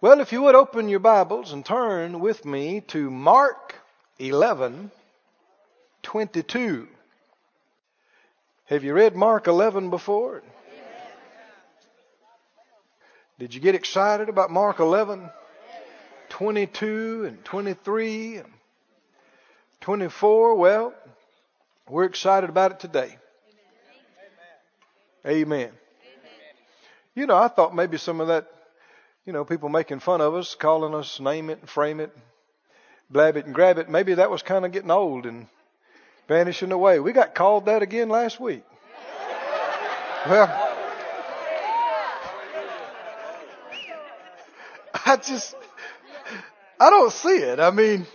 Well, if you would open your Bibles and turn with me to Mark 11 22. Have you read Mark 11 before? Did you get excited about Mark 11? 22 and 23 and 24? Well, we're excited about it today. Amen. You know, I thought maybe some of that, you know, people making fun of us, calling us name it frame it, blab it and grab it, maybe that was kind of getting old and vanishing away. We got called that again last week. Well, I just, I don't see it. I mean,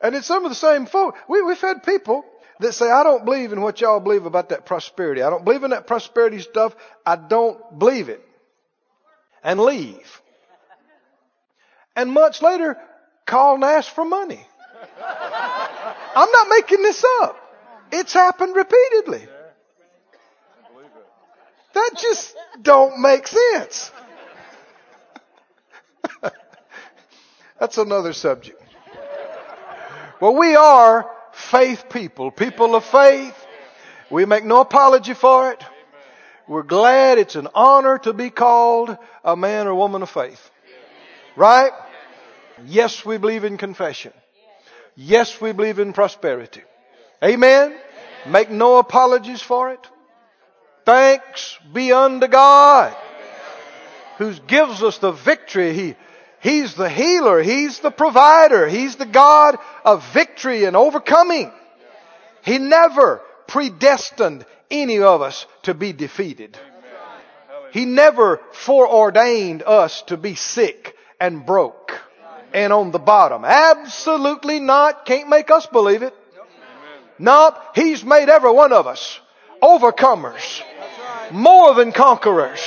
and it's some of the same folk. We, we've had people that say, I don't believe in what y'all believe about that prosperity. I don't believe in that prosperity stuff. I don't believe it. And leave. And months later, call and ask for money. I'm not making this up. It's happened repeatedly. That just don't make sense. That's another subject. Well, we are faith people, people of faith. We make no apology for it. We're glad it's an honor to be called a man or woman of faith. Right? Yes, we believe in confession. Yes, we believe in prosperity. Amen? Make no apologies for it. Thanks be unto God who gives us the victory. He He's the healer. He's the provider. He's the God of victory and overcoming. He never predestined any of us to be defeated. He never foreordained us to be sick and broke and on the bottom. Absolutely not. Can't make us believe it. Nope. He's made every one of us overcomers, more than conquerors,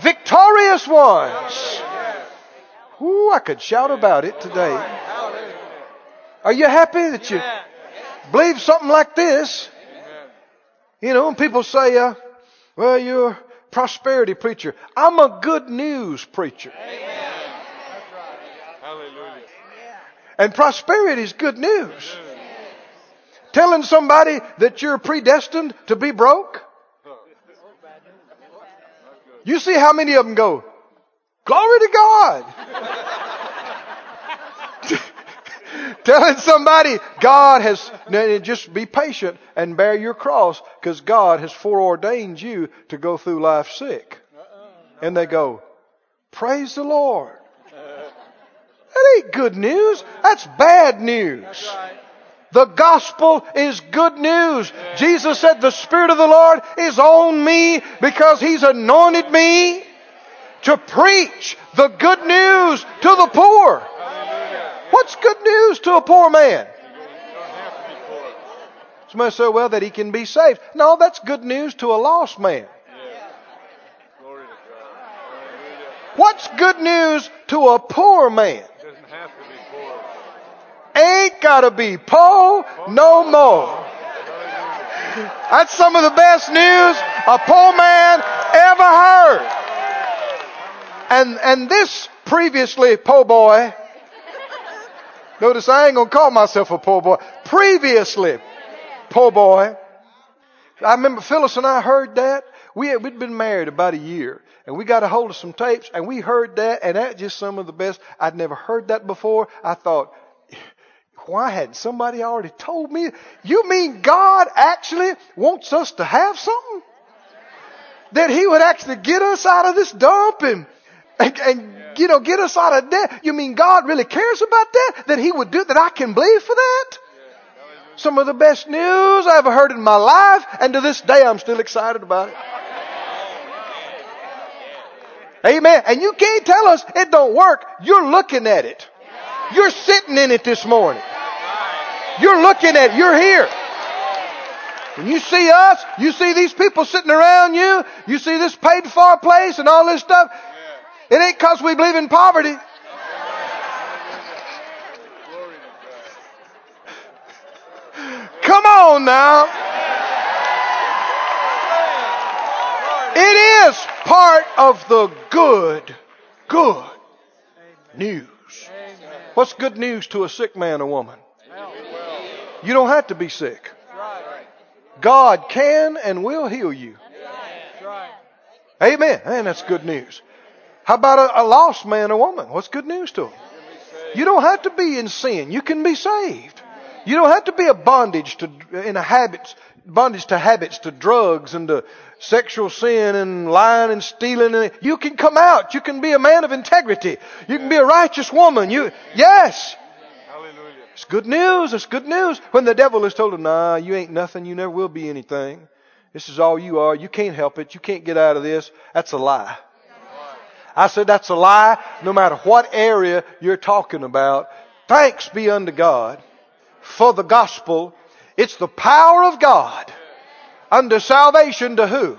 victorious ones. Ooh, I could shout about it today. Are you happy that you believe something like this? You know, when people say, uh, well, you're a prosperity preacher. I'm a good news preacher. And prosperity is good news. Telling somebody that you're predestined to be broke. You see how many of them go, Glory to God. Telling somebody God has, just be patient and bear your cross because God has foreordained you to go through life sick. And they go, praise the Lord. That ain't good news. That's bad news. The gospel is good news. Jesus said the Spirit of the Lord is on me because He's anointed me to preach the good news to the poor. What's good news to a poor man? Somebody say, well, that he can be saved. No, that's good news to a lost man. What's good news to a poor man? Ain't gotta be poor no more. That's some of the best news a poor man ever heard. And, and this previously po' boy, notice I ain't gonna call myself a poor boy, previously poor boy, I remember Phyllis and I heard that. We had, we'd been married about a year and we got a hold of some tapes and we heard that and that just some of the best. I'd never heard that before. I thought, why hadn't somebody already told me? You mean God actually wants us to have something? That He would actually get us out of this dump and and, and you know, get us out of debt. You mean God really cares about that? That He would do that? I can believe for that? Some of the best news I ever heard in my life, and to this day I'm still excited about it. Amen. And you can't tell us it don't work. You're looking at it. You're sitting in it this morning. You're looking at it. You're here. When you see us, you see these people sitting around you, you see this paid for place and all this stuff, it ain't because we believe in poverty. Come on now. It is part of the good, good news. What's good news to a sick man or woman? You don't have to be sick. God can and will heal you. Amen. And that's good news. How about a, a lost man or woman? What's good news to them? You don't have to be in sin. You can be saved. You don't have to be a bondage to in a habits bondage to habits to drugs and to sexual sin and lying and stealing and you can come out. You can be a man of integrity. You can be a righteous woman. You yes. Hallelujah. It's good news. It's good news. When the devil has told nah, you ain't nothing, you never will be anything. This is all you are. You can't help it. You can't get out of this. That's a lie. I said that's a lie no matter what area you're talking about. Thanks be unto God for the gospel. It's the power of God unto salvation to who?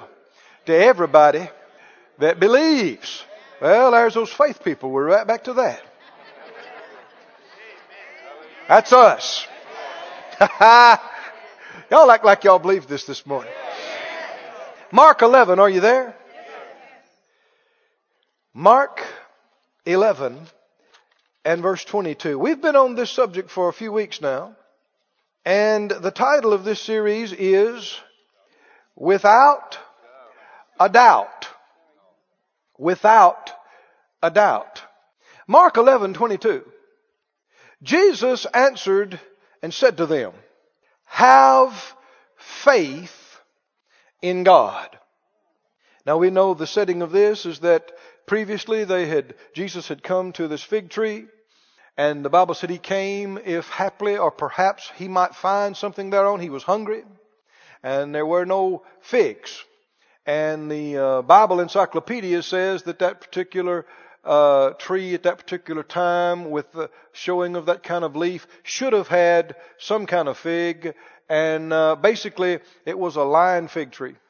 To everybody that believes. Well, there's those faith people. We're right back to that. That's us. y'all act like y'all believe this this morning. Mark 11, are you there? Mark 11 and verse 22. We've been on this subject for a few weeks now, and the title of this series is Without a Doubt. Without a Doubt. Mark 11, 22. Jesus answered and said to them, Have faith in God. Now we know the setting of this is that previously they had, Jesus had come to this fig tree and the Bible said he came if haply or perhaps he might find something thereon. He was hungry and there were no figs. And the uh, Bible encyclopedia says that that particular uh, tree at that particular time with the showing of that kind of leaf should have had some kind of fig and uh, basically it was a lying fig tree.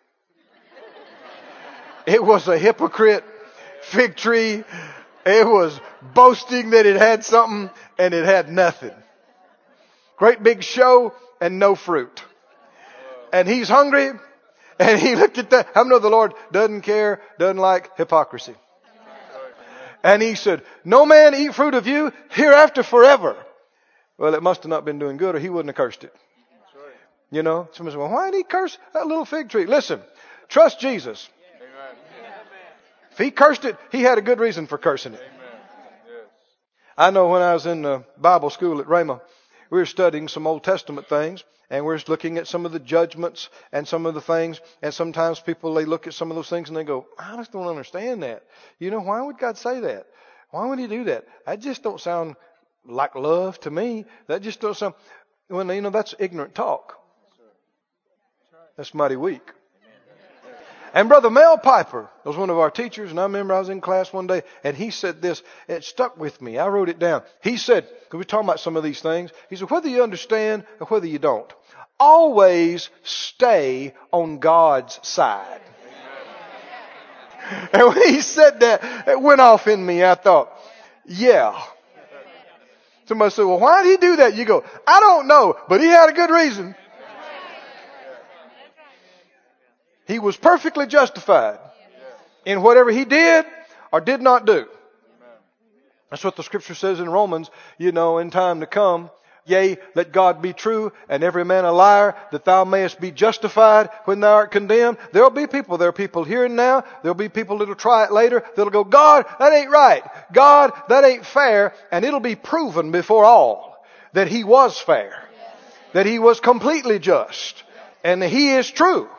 It was a hypocrite fig tree. It was boasting that it had something and it had nothing. Great big show and no fruit. And he's hungry and he looked at that. Many know the Lord doesn't care, doesn't like hypocrisy? And he said, no man eat fruit of you hereafter forever. Well, it must have not been doing good or he wouldn't have cursed it. You know, somebody said, well, why did he curse that little fig tree? Listen, trust Jesus. If he cursed it, he had a good reason for cursing it. I know when I was in the Bible school at Rhema, we were studying some Old Testament things, and we are looking at some of the judgments and some of the things. And sometimes people they look at some of those things and they go, "I just don't understand that. You know, why would God say that? Why would He do that? That just don't sound like love to me. That just don't sound. Well, you know that's ignorant talk. That's mighty weak. And Brother Mel Piper was one of our teachers, and I remember I was in class one day, and he said this, it stuck with me. I wrote it down. He said, because we're talking about some of these things, he said, whether you understand or whether you don't, always stay on God's side. And when he said that, it went off in me. I thought, yeah. Somebody said, well, why did he do that? You go, I don't know, but he had a good reason. He was perfectly justified in whatever he did or did not do. That's what the scripture says in Romans, you know, in time to come. Yea, let God be true and every man a liar that thou mayest be justified when thou art condemned. There'll be people, there are people here and now. There'll be people that'll try it later. That'll go, God, that ain't right. God, that ain't fair. And it'll be proven before all that he was fair. That he was completely just. And that he is true.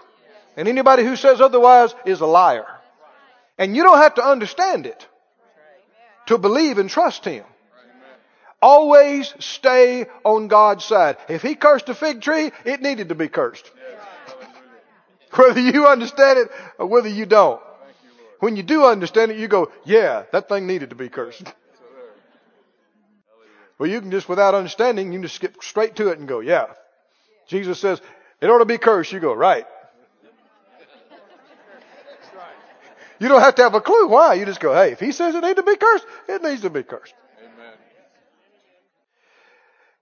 And anybody who says otherwise is a liar. And you don't have to understand it to believe and trust Him. Always stay on God's side. If He cursed a fig tree, it needed to be cursed. whether you understand it or whether you don't. When you do understand it, you go, yeah, that thing needed to be cursed. well, you can just, without understanding, you can just skip straight to it and go, yeah. Jesus says, it ought to be cursed. You go, right. You don't have to have a clue why. You just go, hey, if he says it needs to be cursed, it needs to be cursed. Amen.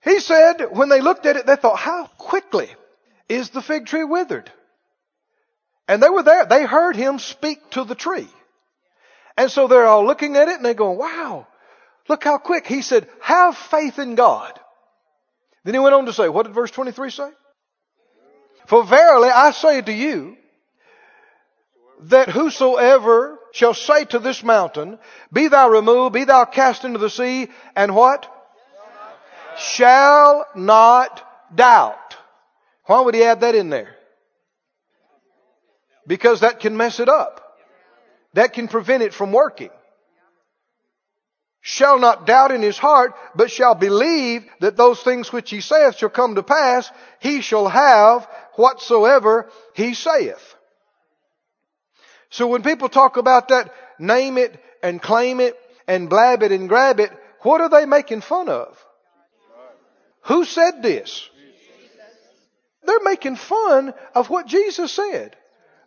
He said, when they looked at it, they thought, how quickly is the fig tree withered? And they were there. They heard him speak to the tree. And so they're all looking at it and they're going, wow, Look how quick. He said, have faith in God. Then he went on to say, what did verse 23 say? For verily I say to you, that whosoever shall say to this mountain, be thou removed, be thou cast into the sea, and what? Shall not doubt. Why would he add that in there? Because that can mess it up. That can prevent it from working. Shall not doubt in his heart, but shall believe that those things which he saith shall come to pass, he shall have whatsoever he saith. So when people talk about that, name it and claim it and blab it and grab it, what are they making fun of? Who said this? They're making fun of what Jesus said.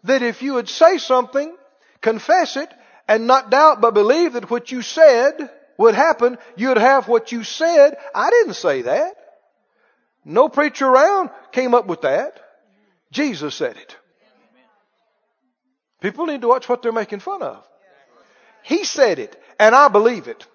That if you would say something, confess it, and not doubt but believe that what you said would happen, you'd have what you said. I didn't say that. No preacher around came up with that. Jesus said it. People need to watch what they're making fun of. He said it, and I believe it.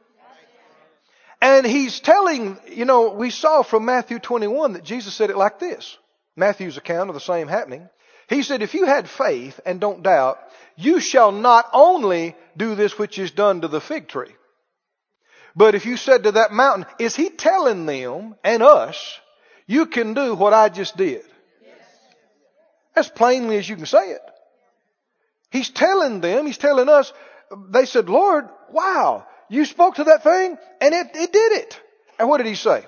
And he's telling, you know, we saw from Matthew 21 that Jesus said it like this. Matthew's account of the same happening. He said, if you had faith and don't doubt, you shall not only do this which is done to the fig tree, but if you said to that mountain, is he telling them and us, you can do what I just did? As plainly as you can say it. He's telling them, he's telling us, they said, Lord, wow, you spoke to that thing and it, it did it. And what did he say?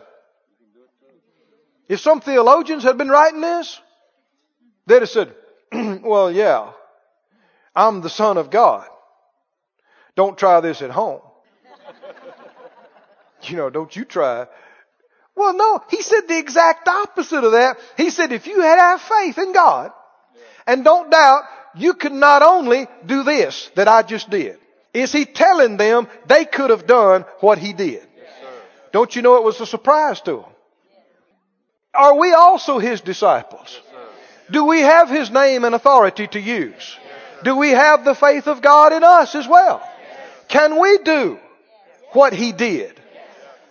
If some theologians had been writing this, they'd have said, well, yeah, I'm the son of God. Don't try this at home. you know, don't you try. Well, no, he said the exact opposite of that. He said, if you had have faith in God and don't doubt, you could not only do this that I just did. Is he telling them they could have done what he did? Yes, Don't you know it was a surprise to them? Are we also his disciples? Yes, do we have his name and authority to use? Yes, do we have the faith of God in us as well? Can we do what he did?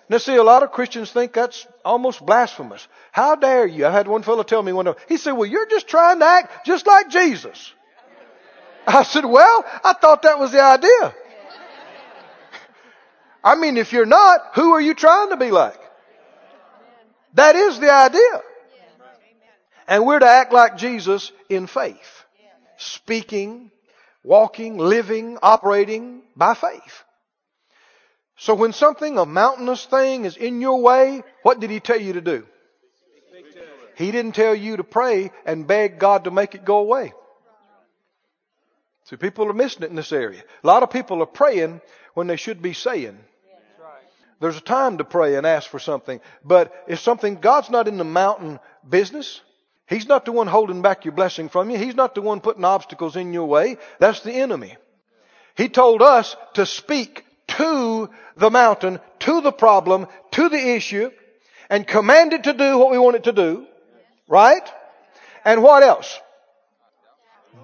Now see, a lot of Christians think that's almost blasphemous. How dare you? I had one fellow tell me one day, he said, well, you're just trying to act just like Jesus. I said, well, I thought that was the idea. I mean, if you're not, who are you trying to be like? That is the idea. And we're to act like Jesus in faith. Speaking, walking, living, operating by faith. So when something, a mountainous thing is in your way, what did he tell you to do? He didn't tell you to pray and beg God to make it go away. See, people are missing it in this area. A lot of people are praying when they should be saying. There's a time to pray and ask for something. But if something, God's not in the mountain business. He's not the one holding back your blessing from you. He's not the one putting obstacles in your way. That's the enemy. He told us to speak to the mountain, to the problem, to the issue, and command it to do what we want it to do. Right? And what else?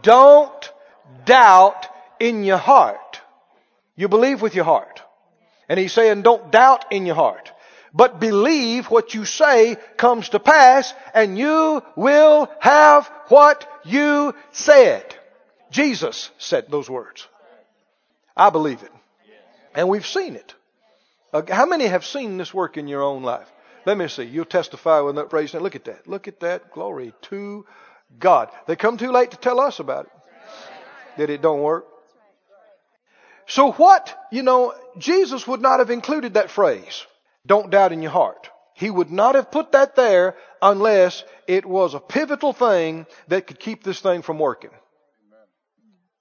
Don't doubt in your heart. You believe with your heart. And he's saying don't doubt in your heart. But believe what you say comes to pass and you will have what you said. Jesus said those words. I believe it. And we've seen it. Uh, how many have seen this work in your own life? Let me see. You'll testify when that praise. Look at that. Look at that. Glory to God. They come too late to tell us about it that it don't work. So what, you know, Jesus would not have included that phrase, don't doubt in your heart. He would not have put that there unless it was a pivotal thing that could keep this thing from working.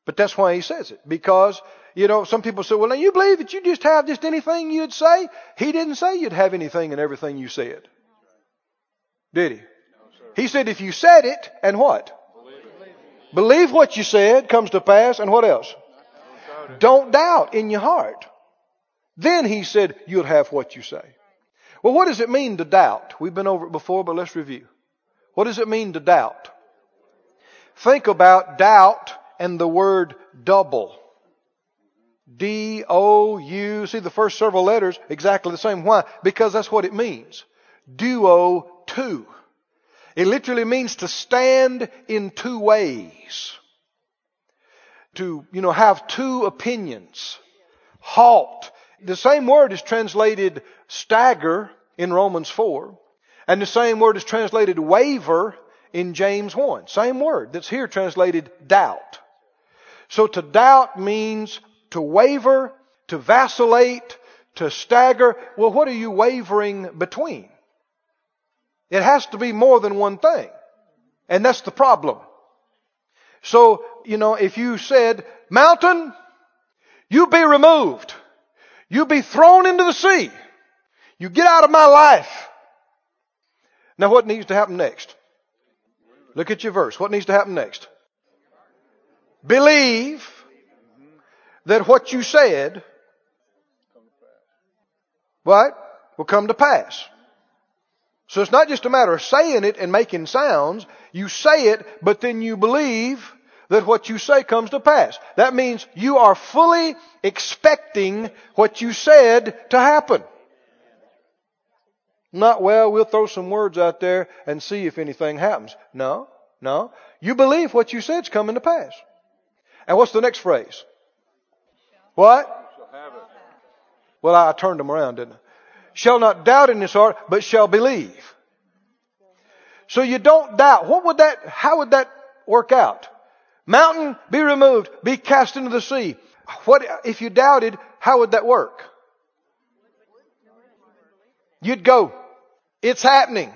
But that's why he says it. Because, you know, some people say, well, now you believe that you just have just anything you'd say? He didn't say you'd have anything and everything you said. Did he? he said if you said it, and what? Believe what you said comes to pass, and what else? Don't doubt in your heart. Then he said, you'll have what you say. Well, what does it mean to doubt? We've been over it before, but let's review. What does it mean to doubt? Think about doubt and the word double. D O U. See the first several letters exactly the same. Why? Because that's what it means. Duo two. It literally means to stand in two ways. To, you know, have two opinions. Halt. The same word is translated stagger in Romans 4. And the same word is translated waver in James 1. Same word that's here translated doubt. So to doubt means to waver, to vacillate, to stagger. Well, what are you wavering between? It has to be more than one thing. And that's the problem. So, you know, if you said, mountain, you be removed. You be thrown into the sea. You get out of my life. Now what needs to happen next? Look at your verse. What needs to happen next? Believe that what you said, what? Will come to pass. So it's not just a matter of saying it and making sounds. You say it, but then you believe that what you say comes to pass. That means you are fully expecting what you said to happen. Not, well, we'll throw some words out there and see if anything happens. No, no. You believe what you said's coming to pass. And what's the next phrase? What? Well, I turned them around, didn't I? Shall not doubt in his heart, but shall believe. So you don't doubt. What would that, how would that work out? Mountain, be removed, be cast into the sea. What, if you doubted, how would that work? You'd go, it's happening.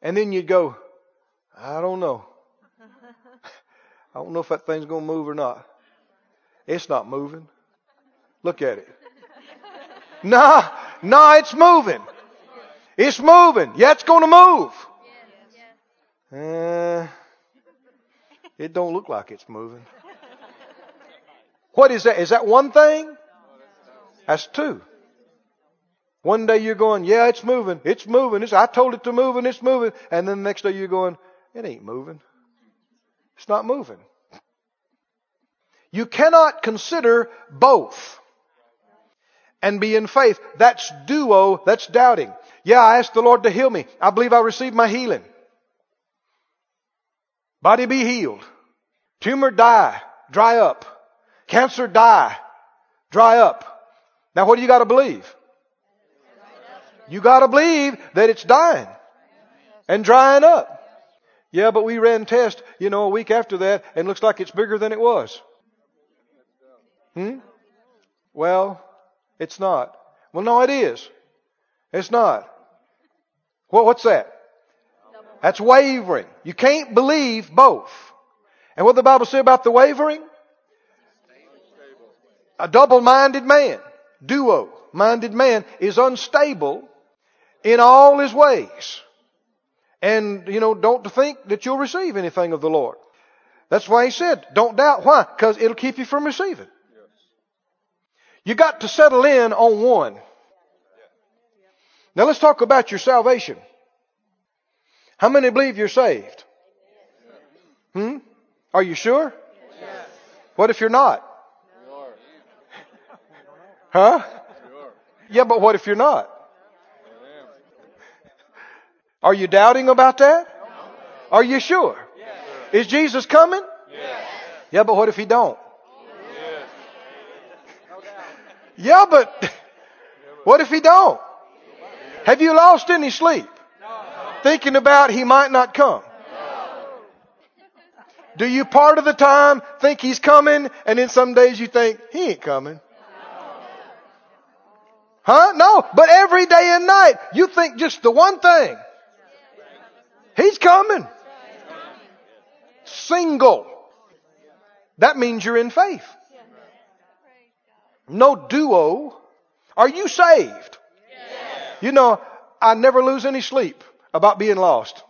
And then you'd go, I don't know. I don't know if that thing's going to move or not. It's not moving. Look at it. Nah, nah, it's moving. It's moving. Yeah, it's going to move. Uh, it don't look like it's moving. What is that? Is that one thing? That's two. One day you're going, yeah, it's moving. It's moving. It's, I told it to move and it's moving. And then the next day you're going, it ain't moving. It's not moving. You cannot consider both and be in faith. That's duo. That's doubting. Yeah, I asked the Lord to heal me. I believe I received my healing. Body be healed. Tumor die. Dry up. Cancer die. Dry up. Now what do you got to believe? You got to believe that it's dying and drying up. Yeah, but we ran tests, you know, a week after that and looks like it's bigger than it was. Hmm? Well, it's not. Well, no, it is. It's not. Well, what's that? That's wavering. You can't believe both. And what the Bible say about the wavering? A double-minded man, duo-minded man is unstable in all his ways. And, you know, don't think that you'll receive anything of the Lord. That's why he said, don't doubt. Why? Because it'll keep you from receiving. You got to settle in on one. Now let's talk about your salvation. How many believe you're saved? Hmm? Are you sure? What if you're not? Huh? Yeah, but what if you're not? Are you doubting about that? Are you sure? Is Jesus coming? Yeah, but what if he don't? Yeah, but what if he don't? Have you lost any sleep? Thinking about he might not come? Do you part of the time think he's coming and then some days you think he ain't coming? Huh? No, but every day and night you think just the one thing. He's coming. Single. That means you're in faith. No duo. Are you saved? You know, I never lose any sleep about being lost.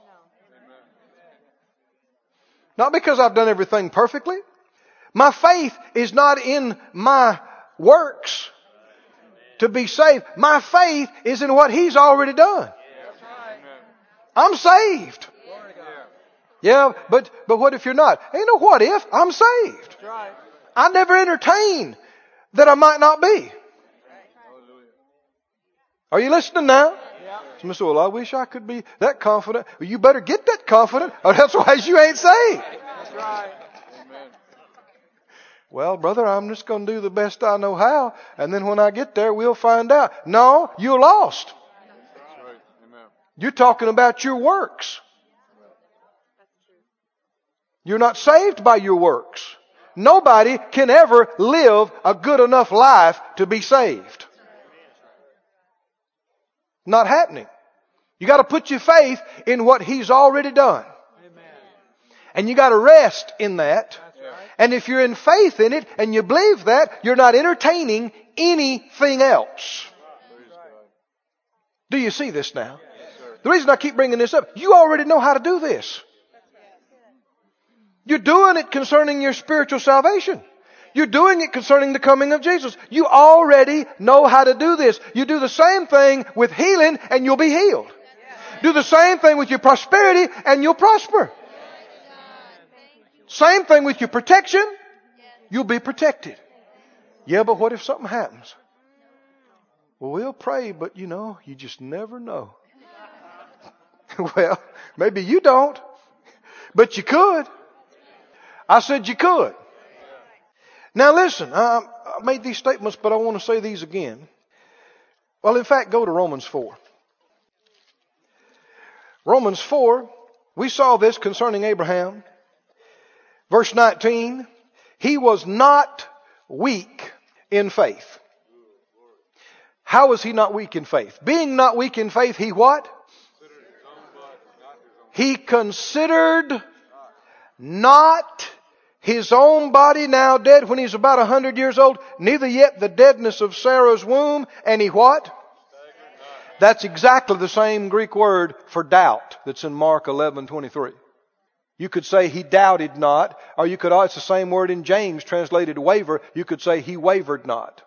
Not because I've done everything perfectly. My faith is not in my works to be saved. My faith is in what He's already done. I'm saved. Yeah, but, but what if you're not? Ain't no what if. I'm saved. I never entertain that I might not be. Are you listening now? Some say, well, I wish I could be that confident. Well, you better get that confident, or that's why you ain't saved. That's right. Well, brother, I'm just going to do the best I know how, and then when I get there, we'll find out. No, you're lost. You're talking about your works. You're not saved by your works. Nobody can ever live a good enough life to be saved. Not happening. You gotta put your faith in what He's already done. And you gotta rest in that. And if you're in faith in it and you believe that, you're not entertaining anything else. Do you see this now? The reason I keep bringing this up, you already know how to do this. You're doing it concerning your spiritual salvation. You're doing it concerning the coming of Jesus. You already know how to do this. You do the same thing with healing and you'll be healed. Do the same thing with your prosperity and you'll prosper. Same thing with your protection. You'll be protected. Yeah, but what if something happens? Well, we'll pray, but you know, you just never know. well, maybe you don't, but you could. I said you could. Now listen, I, made these statements, but I want to say these again. Well, in fact, go to Romans 4. Romans 4, we saw this concerning Abraham. Verse 19, he was not weak in faith. How was he not weak in faith? Being not weak in faith, he what? He considered not his own body now dead when he's about a hundred years old, neither yet the deadness of Sarah's womb, and he what? That's exactly the same Greek word for doubt that's in Mark 11:23. You could say he doubted not, or you could, it's the same word in James translated waver. You could say he wavered not.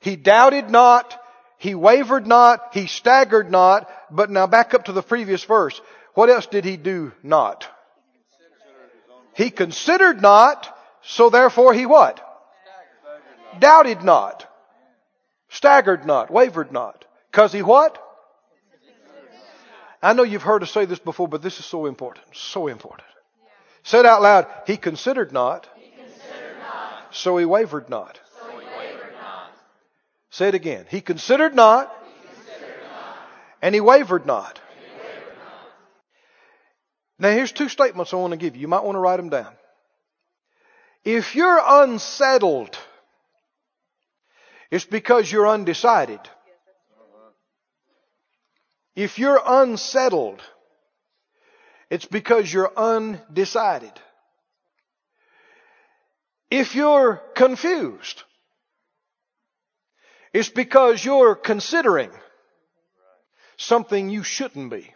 He doubted not, he wavered not, he staggered not, but now back up to the previous verse. What else did he do not? He considered not, so therefore he what? Doubted not. Staggered not, wavered not. Cause he what? I know you've heard us say this before, but this is so important. So important. Yeah. Say it out loud. He considered not. He considered not. So he wavered not. So he wavered not. Say it again. He considered not. He considered not. And he wavered not. Now here's two statements I want to give you. You might want to write them down. If you're unsettled, it's because you're undecided. If you're unsettled, it's because you're undecided. If you're confused, it's because you're considering something you shouldn't be.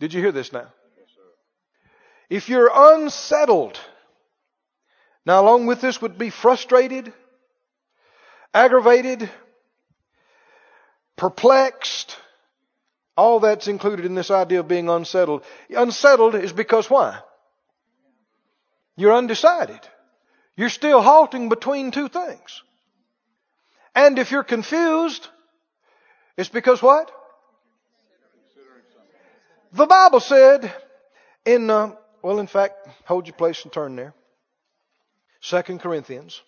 Did you hear this now? If you're unsettled, now along with this would be frustrated, aggravated, perplexed. All that's included in this idea of being unsettled. Unsettled is because why? You're undecided. You're still halting between two things. And if you're confused, it's because what? The Bible said in, uh, well, in fact, hold your place and turn there. Second Corinthians.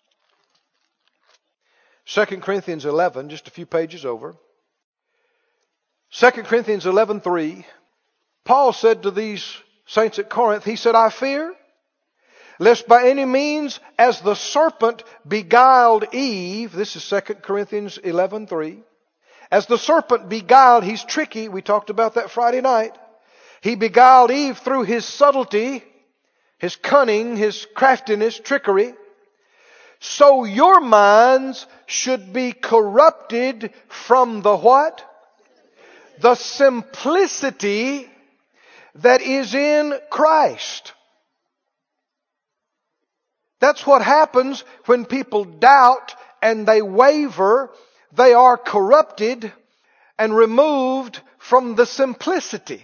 Second Corinthians 11, just a few pages over. 2 Corinthians 11:3 Paul said to these saints at Corinth he said I fear lest by any means as the serpent beguiled Eve this is 2 Corinthians 11:3 as the serpent beguiled he's tricky we talked about that Friday night he beguiled Eve through his subtlety his cunning his craftiness trickery so your minds should be corrupted from the what the simplicity that is in Christ. That's what happens when people doubt and they waver. They are corrupted and removed from the simplicity.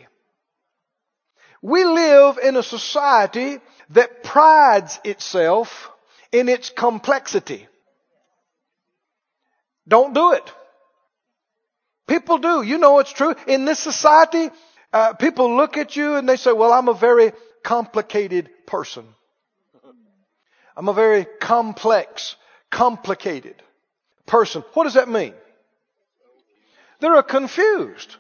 We live in a society that prides itself in its complexity. Don't do it. People do. You know it's true. In this society, uh, people look at you and they say, well, I'm a very complicated person. I'm a very complex, complicated person. What does that mean? They're confused.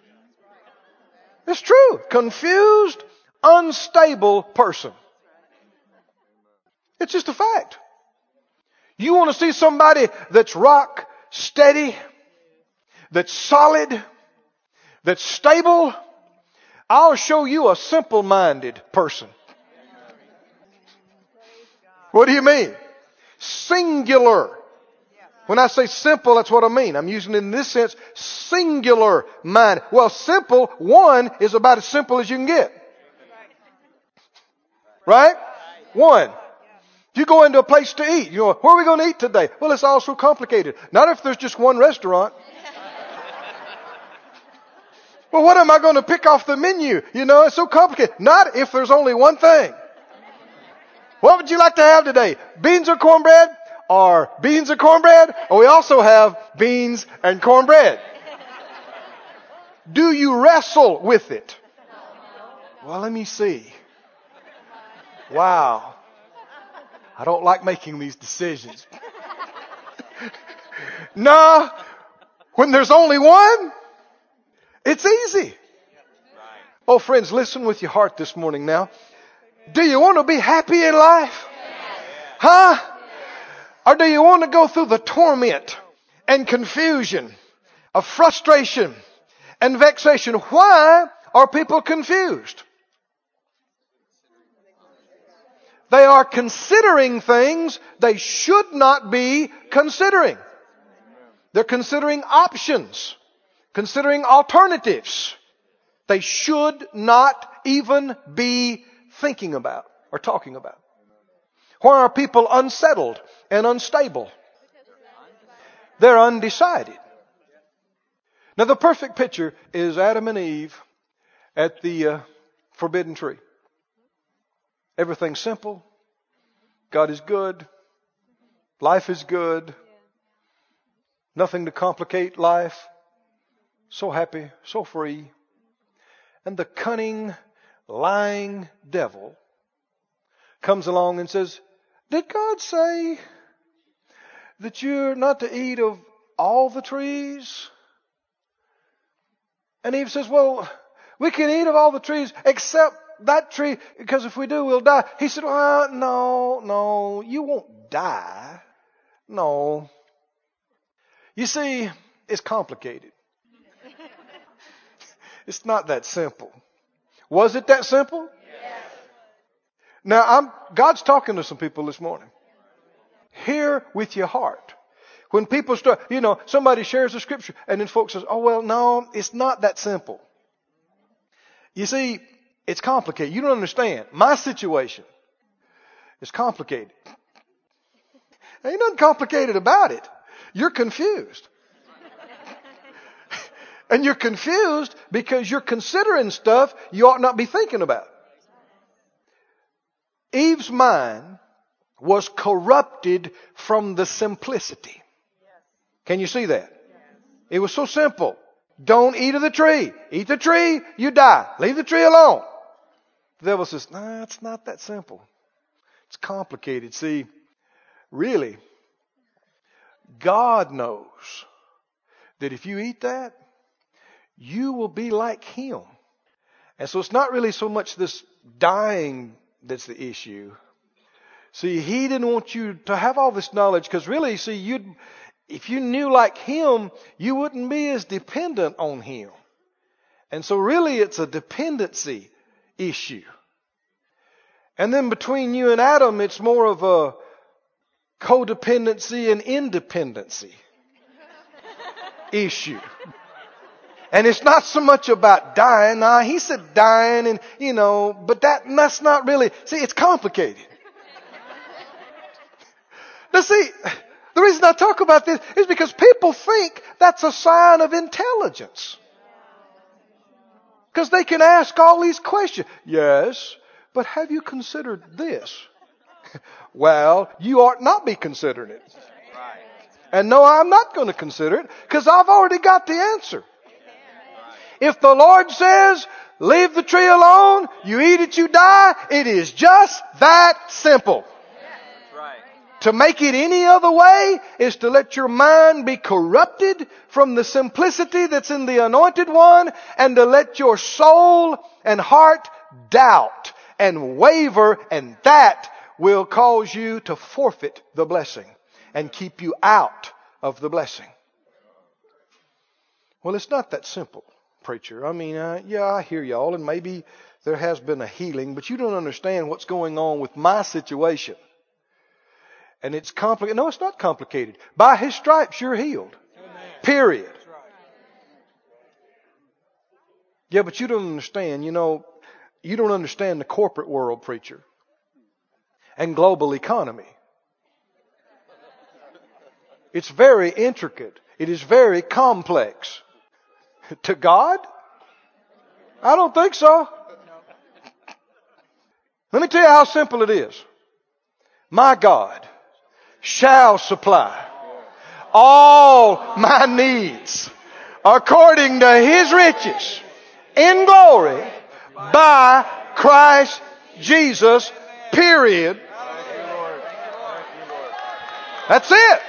It's true. Confused, unstable person. It's just a fact. You want to see somebody that's rock steady, that's solid, that's stable, I'll show you a simple minded person. What do you mean? Singular. When I say simple, that's what I mean. I'm using it in this sense, singular mind. Well, simple, one is about as simple as you can get. Right? One. You go into a place to eat. You know, where are we going to eat today? Well, it's all so complicated. Not if there's just one restaurant. well, what am I going to pick off the menu? You know, it's so complicated. Not if there's only one thing. What would you like to have today? Beans or cornbread? Or beans or cornbread? Or we also have beans and cornbread. Do you wrestle with it? Well, let me see. Wow. I don't like making these decisions. nah, when there's only one, it's easy. Oh, friends, listen with your heart this morning now. Do you want to be happy in life? Huh? Or do you want to go through the torment and confusion of frustration and vexation? Why are people confused? They are considering things they should not be considering. They're considering options, considering alternatives. They should not even be thinking about or talking about. Why are people unsettled and unstable? They're undecided. Now the perfect picture is Adam and Eve at the uh, forbidden tree. Everything's simple. God is good. Life is good. Nothing to complicate life. So happy, so free. And the cunning, lying devil comes along and says, Did God say that you're not to eat of all the trees? And Eve says, Well, we can eat of all the trees except that tree, because if we do, we'll die. He said, well, no, no, you won't die. No. You see, it's complicated. it's not that simple. Was it that simple? Yes. Now, I'm, God's talking to some people this morning. Hear with your heart. When people start, you know, somebody shares the scripture and then folks says, oh well, no, it's not that simple. You see, it's complicated. You don't understand. My situation is complicated. Ain't nothing complicated about it. You're confused. and you're confused because you're considering stuff you ought not be thinking about. Eve's mind was corrupted from the simplicity. Can you see that? It was so simple. Don't eat of the tree. Eat the tree, you die. Leave the tree alone. The devil says, nah, it's not that simple. It's complicated. See, really, God knows that if you eat that, you will be like Him. And so it's not really so much this dying that's the issue. See, He didn't want you to have all this knowledge because really, see, you'd, if you knew like Him, you wouldn't be as dependent on Him. And so really it's a dependency issue. And then between you and Adam, it's more of a codependency and independency issue. And it's not so much about dying. Now, he said dying and, you know, but that, that's not really, see, it's complicated. now see, the reason I talk about this is because people think that's a sign of intelligence. Because they can ask all these questions. Yes, but have you considered this? well, you ought not be considering it. And no, I'm not going to consider it because I've already got the answer. If the Lord says, leave the tree alone, you eat it, you die, it is just that simple. To make it any other way is to let your mind be corrupted from the simplicity that's in the anointed one and to let your soul and heart doubt and waver and that will cause you to forfeit the blessing and keep you out of the blessing. Well, it's not that simple, preacher. I mean, uh, yeah, I hear y'all and maybe there has been a healing, but you don't understand what's going on with my situation. And it's complicated. No, it's not complicated. By his stripes, you're healed. Period. Yeah, but you don't understand. You know, you don't understand the corporate world, preacher, and global economy. It's very intricate. It is very complex. to God? I don't think so. Let me tell you how simple it is. My God shall supply all my needs according to his riches in glory by Christ Jesus, period. That's it.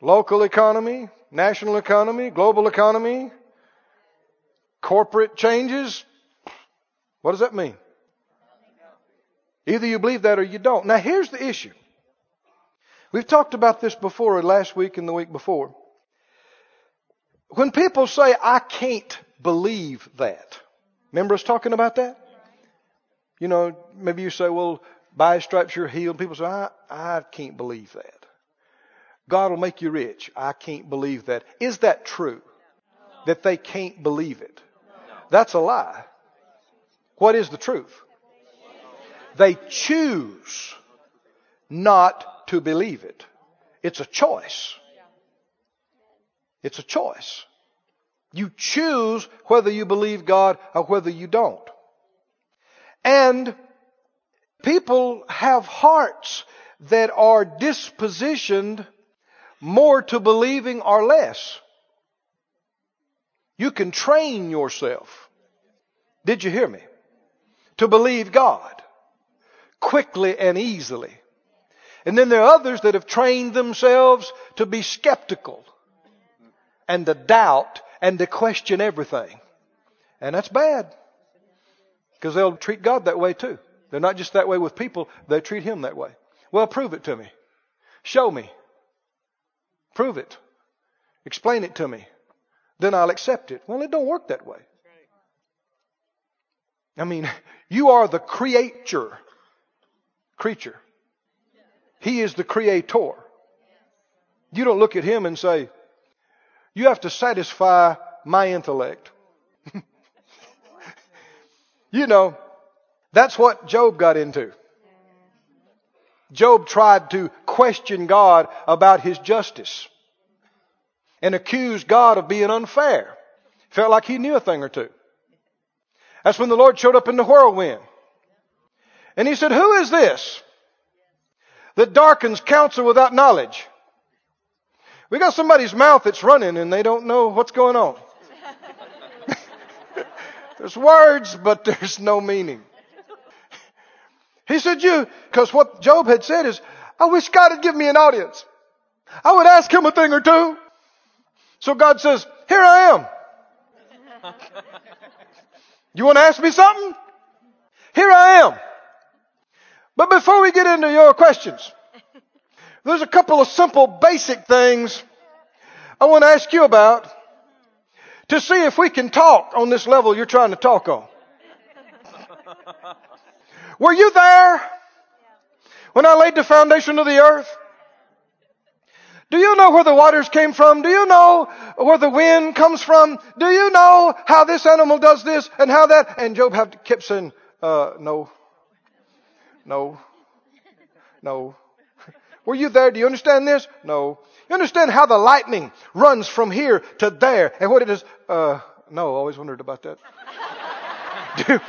Local economy, national economy, global economy, corporate changes. What does that mean? Either you believe that or you don't. Now here's the issue. We've talked about this before last week and the week before. When people say, I can't believe that. Remember us talking about that? You know, maybe you say, well, by his stripes you're healed. People say, I, I can't believe that. God will make you rich. I can't believe that. Is that true? That they can't believe it? That's a lie. What is the truth? They choose not to believe it. It's a choice. It's a choice. You choose whether you believe God or whether you don't. And people have hearts that are dispositioned more to believing or less. You can train yourself. Did you hear me? To believe God quickly and easily. And then there are others that have trained themselves to be skeptical and to doubt and to question everything. And that's bad. Because they'll treat God that way too. They're not just that way with people, they treat Him that way. Well, prove it to me. Show me. Prove it. Explain it to me. Then I'll accept it. Well, it don't work that way. I mean, you are the creator. Creature. He is the creator. You don't look at him and say, you have to satisfy my intellect. you know, that's what Job got into. Job tried to question God about his justice and accused God of being unfair. Felt like he knew a thing or two. That's when the Lord showed up in the whirlwind. And he said, Who is this that darkens counsel without knowledge? We got somebody's mouth that's running and they don't know what's going on. there's words, but there's no meaning. He said, You, because what Job had said is, I wish God had given me an audience. I would ask him a thing or two. So God says, Here I am. you want to ask me something? Here I am. But before we get into your questions, there's a couple of simple basic things I want to ask you about to see if we can talk on this level you're trying to talk on. Were you there when I laid the foundation of the earth? Do you know where the waters came from? Do you know where the wind comes from? Do you know how this animal does this and how that? And Job have, kept saying, uh, no, no, no. Were you there? Do you understand this? No. You understand how the lightning runs from here to there and what it is? Uh, no, I always wondered about that. do,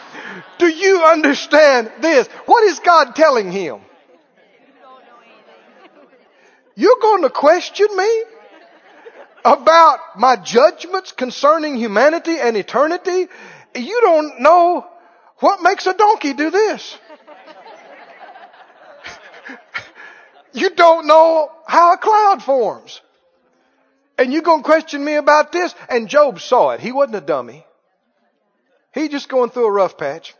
Do you understand this? What is God telling him? You're going to question me about my judgments concerning humanity and eternity? You don't know what makes a donkey do this. You don't know how a cloud forms. And you're going to question me about this? And Job saw it. He wasn't a dummy. He just going through a rough patch.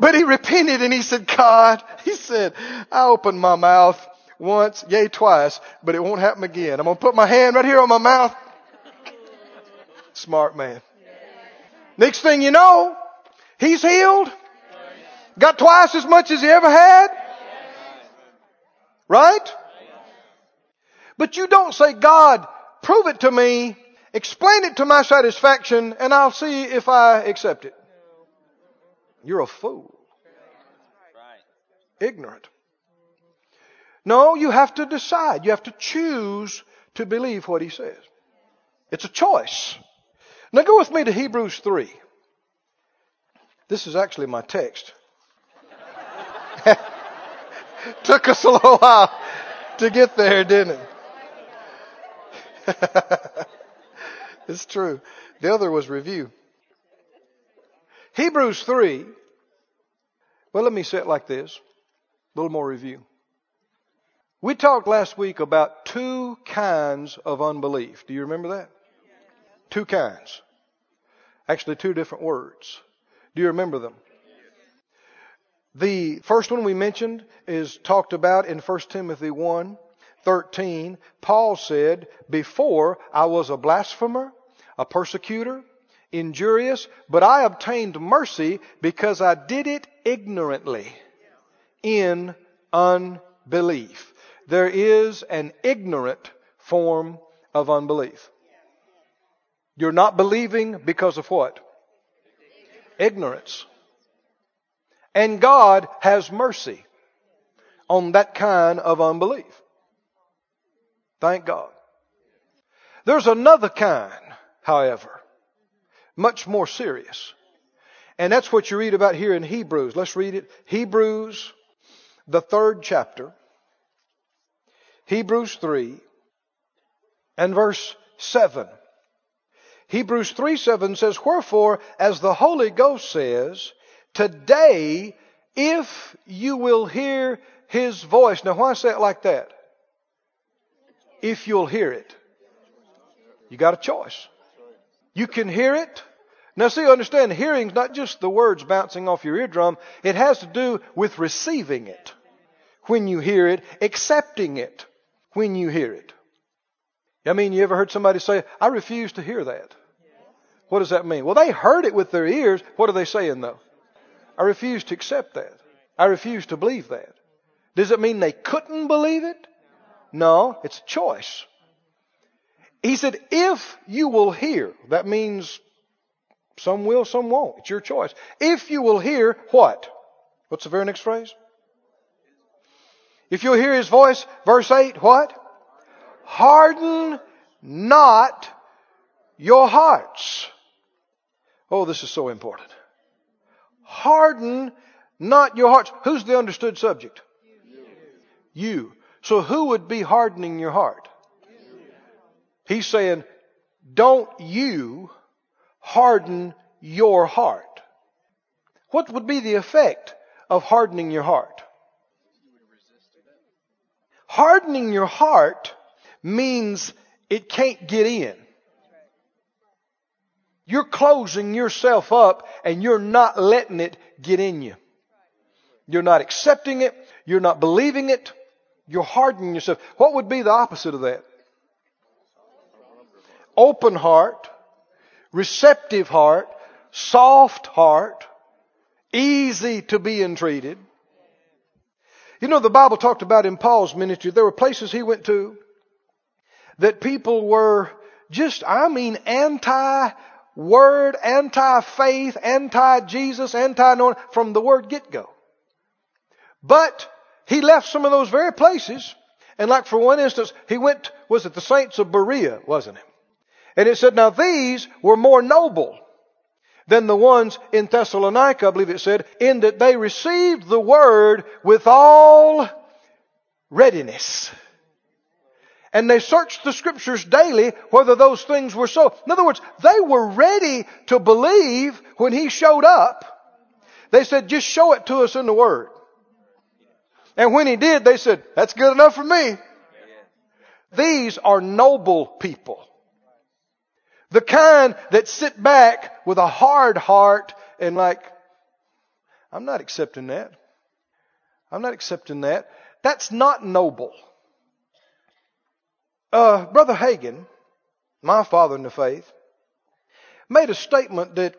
But he repented and he said, God, he said, I opened my mouth once, yea, twice, but it won't happen again. I'm going to put my hand right here on my mouth. Smart man. Next thing you know, he's healed. Got twice as much as he ever had. Right? But you don't say, God, prove it to me, explain it to my satisfaction, and I'll see if I accept it. You're a fool. Ignorant. No, you have to decide. You have to choose to believe what he says. It's a choice. Now go with me to Hebrews 3. This is actually my text. Took us a little while to get there, didn't it? it's true. The other was review. Hebrews 3. Well, let me say it like this. A little more review. We talked last week about two kinds of unbelief. Do you remember that? Two kinds. Actually, two different words. Do you remember them? The first one we mentioned is talked about in 1 Timothy 1 13. Paul said, Before I was a blasphemer, a persecutor, injurious, but I obtained mercy because I did it ignorantly in unbelief there is an ignorant form of unbelief. You're not believing because of what? Ignorance. And God has mercy on that kind of unbelief. Thank God. There's another kind, however, much more serious. And that's what you read about here in Hebrews. Let's read it. Hebrews, the third chapter. Hebrews 3 and verse 7. Hebrews 3 7 says, Wherefore, as the Holy Ghost says, today, if you will hear his voice. Now, why say it like that? If you'll hear it. You got a choice. You can hear it. Now, see, understand, hearing's not just the words bouncing off your eardrum. It has to do with receiving it when you hear it, accepting it when you hear it. I mean, you ever heard somebody say, I refuse to hear that? What does that mean? Well, they heard it with their ears. What are they saying though? I refuse to accept that. I refuse to believe that. Does it mean they couldn't believe it? No, it's a choice. He said, if you will hear, that means some will, some won't. It's your choice. If you will hear what? What's the very next phrase? If you'll hear his voice, verse 8, what? Harden not your hearts. Oh, this is so important. Harden not your hearts. Who's the understood subject? You. you. So who would be hardening your heart? He's saying, don't you harden your heart. What would be the effect of hardening your heart? Hardening your heart means it can't get in. You're closing yourself up and you're not letting it get in you. You're not accepting it. You're not believing it. You're hardening yourself. What would be the opposite of that? Open heart, receptive heart, soft heart, easy to be entreated. You know, the Bible talked about in Paul's ministry, there were places he went to that people were just, I mean, anti word, anti faith, anti Jesus, anti anointing from the word get go. But he left some of those very places, and like for one instance, he went, was it the saints of Berea, wasn't it? And it said, now these were more noble. than the ones in Thessalonica, I believe it said, in that they received the word with all readiness. And they searched the scriptures daily whether those things were so. In other words, they were ready to believe when he showed up. They said, just show it to us in the word. And when he did, they said, that's good enough for me. These are noble people. The kind that sit back with a hard heart and like, I'm not accepting that. I'm not accepting that. That's not noble. Uh, Brother Hagin, my father in the faith, made a statement that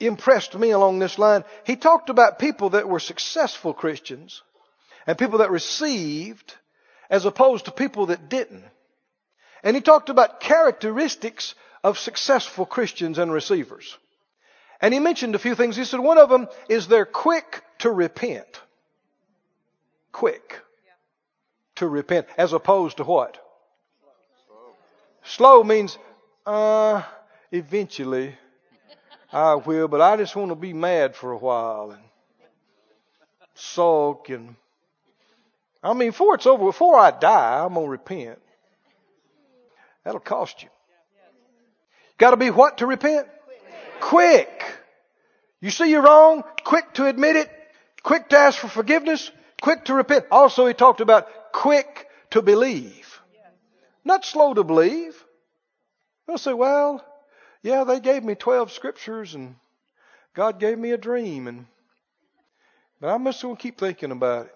impressed me along this line. He talked about people that were successful Christians and people that received as opposed to people that didn't. And he talked about characteristics of successful Christians and receivers. And he mentioned a few things. He said one of them is they're quick to repent. Quick to repent as opposed to what? Slow means, uh, eventually I will, but I just want to be mad for a while and sulk and I mean, before it's over, before I die, I'm going to repent. That'll cost you. Got to be what to repent? Quick. You see you're wrong, quick to admit it, quick to ask for forgiveness, quick to repent. Also, he talked about quick to believe. Not slow to believe. They'll say, well, yeah, they gave me 12 scriptures and God gave me a dream and, but I'm just going to keep thinking about it.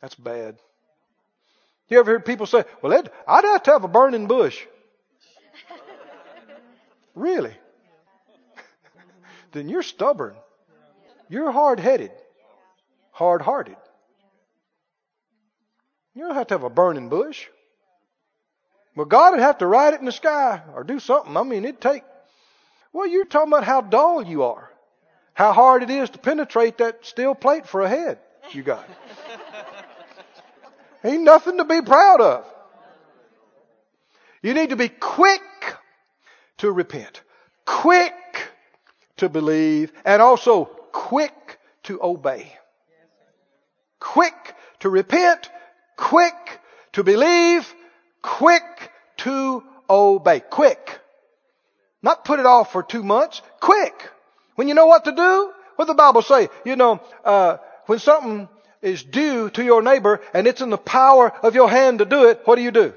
That's bad. You ever hear people say, well, I'd have to have a burning bush. really? then you're stubborn. You're hard headed, hard hearted. You don't have to have a burning bush. Well, God would have to write it in the sky or do something. I mean, it'd take. Well, you're talking about how dull you are, how hard it is to penetrate that steel plate for a head you got. Ain't nothing to be proud of. You need to be quick to repent, quick to believe, and also quick to obey. Quick to repent, quick to believe, quick to obey. Quick. Not put it off for two months. Quick. When you know what to do, what the Bible say? You know, uh, when something is due to your neighbor and it's in the power of your hand to do it, what do you do?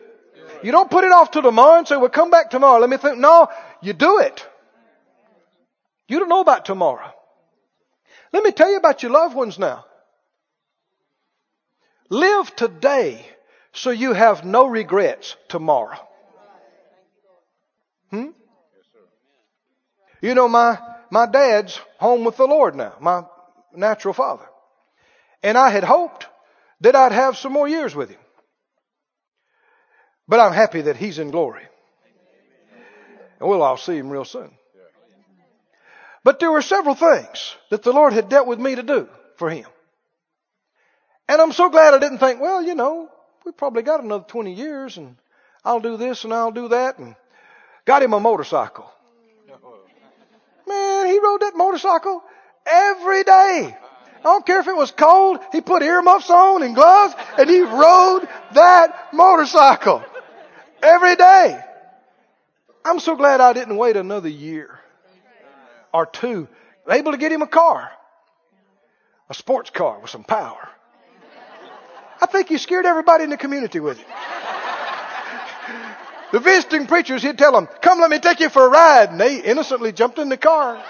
You don't put it off till tomorrow and say, well, come back tomorrow. Let me think. No, you do it. You don't know about tomorrow. Let me tell you about your loved ones now. Live today so you have no regrets tomorrow. Hmm? You know, my, my dad's home with the Lord now, my natural father. And I had hoped that I'd have some more years with him. But I'm happy that he's in glory. And we'll all see him real soon. But there were several things that the Lord had dealt with me to do for him. And I'm so glad I didn't think, well, you know, we probably got another 20 years and I'll do this and I'll do that and got him a motorcycle. Man, he rode that motorcycle every day. I don't care if it was cold. He put earmuffs on and gloves and he rode that motorcycle every day. I'm so glad I didn't wait another year or two. Able to get him a car. A sports car with some power. I think he scared everybody in the community with it. The visiting preachers, he'd tell them, come let me take you for a ride. And they innocently jumped in the car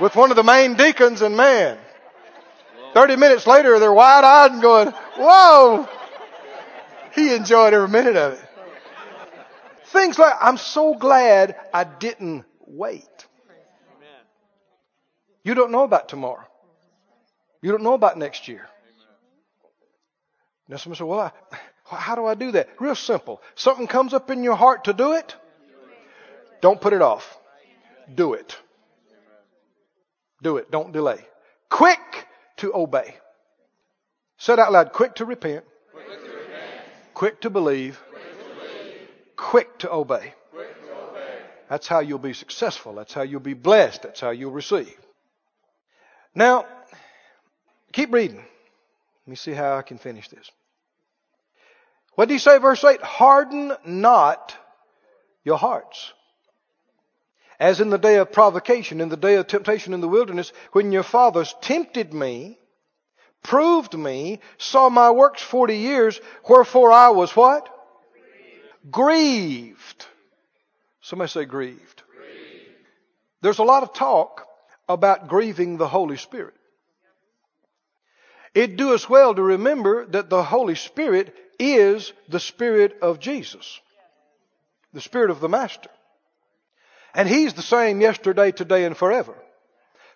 with one of the main deacons, and man, 30 minutes later, they're wide eyed and going, Whoa! He enjoyed every minute of it. Things like, I'm so glad I didn't wait. You don't know about tomorrow. You don't know about next year. Now someone said, well, I, how do I do that? Real simple. Something comes up in your heart to do it. Don't put it off. Do it. Do it. Don't delay. Quick to obey. Said out loud, quick to repent. Quick to, repent. Quick to, believe. Quick to. Quick to obey. That's how you'll be successful. That's how you'll be blessed. That's how you'll receive. Now, keep reading. Let me see how I can finish this. What did he say, verse 8? Harden not your hearts. As in the day of provocation, in the day of temptation in the wilderness, when your fathers tempted me, proved me, saw my works forty years, wherefore I was what? Grieved. grieved. Somebody say grieved. grieved. There's a lot of talk about grieving the Holy Spirit. It do us well to remember that the Holy Spirit is the Spirit of Jesus. The Spirit of the Master. And He's the same yesterday, today, and forever.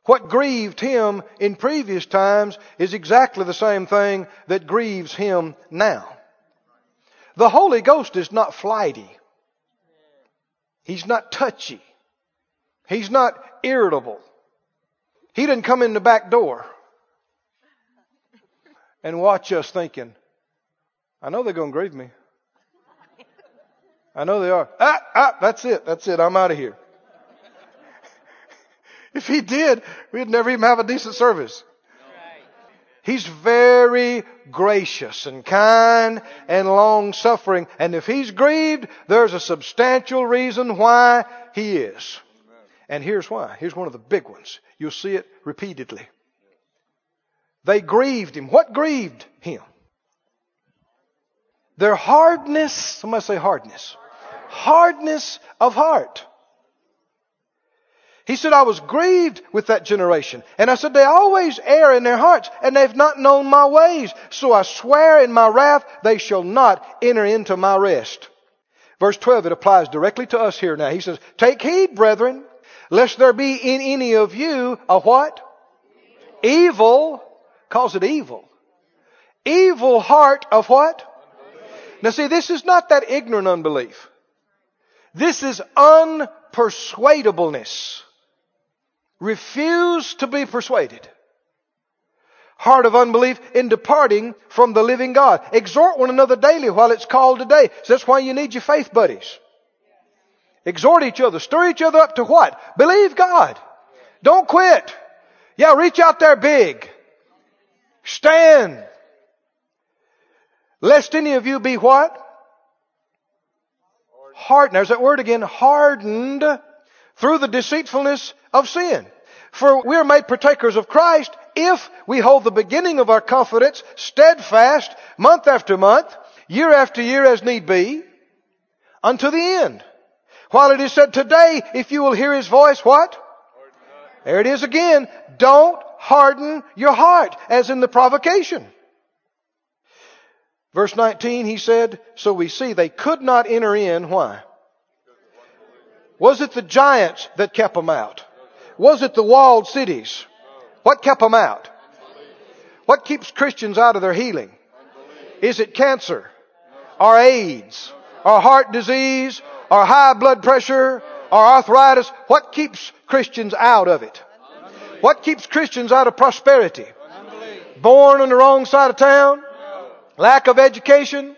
What grieved Him in previous times is exactly the same thing that grieves Him now. The Holy Ghost is not flighty. He's not touchy. He's not irritable. He didn't come in the back door and watch us thinking, I know they're going to grieve me. I know they are. Ah, ah, that's it. That's it. I'm out of here. if he did, we'd never even have a decent service. He's very gracious and kind and long suffering. And if he's grieved, there's a substantial reason why he is. And here's why. Here's one of the big ones. You'll see it repeatedly. They grieved him. What grieved him? Their hardness, somebody say hardness. Hardness of heart. He said, I was grieved with that generation. And I said, they always err in their hearts and they've not known my ways. So I swear in my wrath, they shall not enter into my rest. Verse 12, it applies directly to us here now. He says, take heed, brethren, lest there be in any of you a what? Evil, calls it evil. Evil heart of what? Now see, this is not that ignorant unbelief. This is unpersuadableness. Refuse to be persuaded. Heart of unbelief in departing from the living God. Exhort one another daily while it's called today. So that's why you need your faith buddies. Exhort each other. Stir each other up to what? Believe God. Don't quit. Yeah, reach out there big. Stand. Lest any of you be what? Hardened. There's that word again. Hardened through the deceitfulness of sin. For we are made partakers of Christ if we hold the beginning of our confidence steadfast month after month, year after year as need be, unto the end. While it is said today, if you will hear His voice, what? There it is again. Don't harden your heart, as in the provocation. Verse 19, he said, so we see they could not enter in. Why? Was it the giants that kept them out? Was it the walled cities? What kept them out? What keeps Christians out of their healing? Is it cancer? Or AIDS? Or heart disease? Or high blood pressure? Or arthritis? What keeps Christians out of it? What keeps Christians out of prosperity? Born on the wrong side of town? Lack of education? No.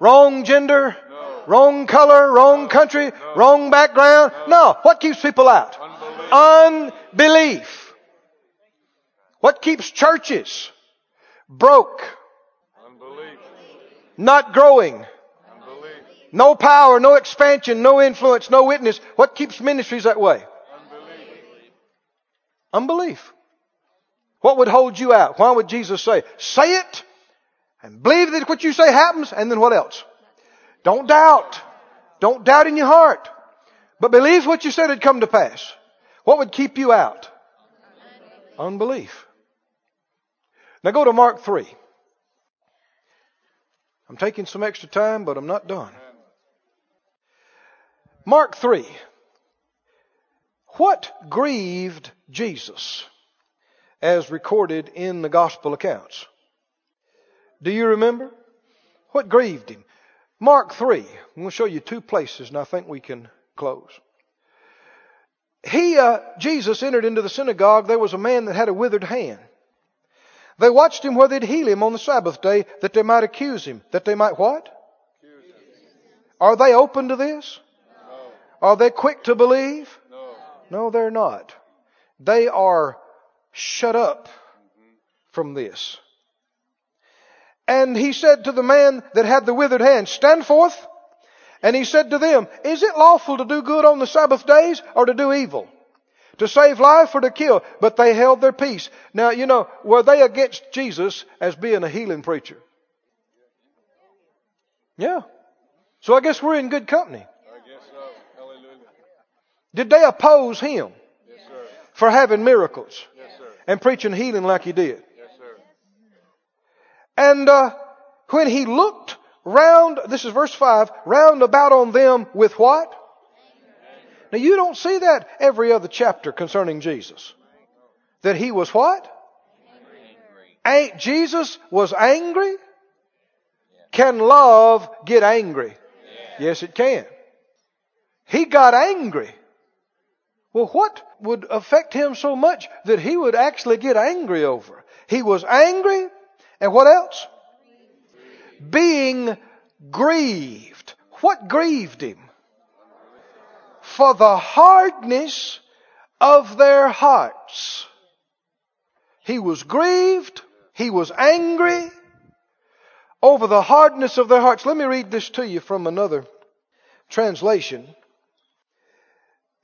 Wrong gender? No. Wrong color? Wrong country? No. Wrong background? No. What keeps people out? Unbelief. Unbelief. What keeps churches broke? Unbelief. Not growing. Unbelief. No power, no expansion, no influence, no witness. What keeps ministries that way? Unbelief. Unbelief. What would hold you out? Why would Jesus say, say it and believe that what you say happens, and then what else? Don't doubt. Don't doubt in your heart. But believe what you said had come to pass. What would keep you out? Unbelief. Now go to Mark 3. I'm taking some extra time, but I'm not done. Mark 3. What grieved Jesus as recorded in the gospel accounts? Do you remember? What grieved him? Mark 3. I'm going to show you two places and I think we can close. He, uh, Jesus entered into the synagogue. There was a man that had a withered hand. They watched him where they'd heal him on the Sabbath day that they might accuse him. That they might what? Are they open to this? No. Are they quick to believe? No. No, they're not. They are shut up from this. And he said to the man that had the withered hand, stand forth. And he said to them, is it lawful to do good on the Sabbath days or to do evil? To save life or to kill? But they held their peace. Now, you know, were they against Jesus as being a healing preacher? Yeah. So I guess we're in good company. I guess so. Hallelujah. Did they oppose him Yes, sir. for having miracles Yes, sir. and preaching healing like he did? And uh, when he looked round, this is verse 5, round about on them with what? Now you don't see that every other chapter concerning Jesus. That he was what? Ain't Jesus was angry? Can love get angry? Yes, it can. He got angry. Well, what would affect him so much that he would actually get angry over? He was angry, and what else? Being grieved. What grieved him? For the hardness of their hearts. He was grieved. He was angry over the hardness of their hearts. Let me read this to you from another translation.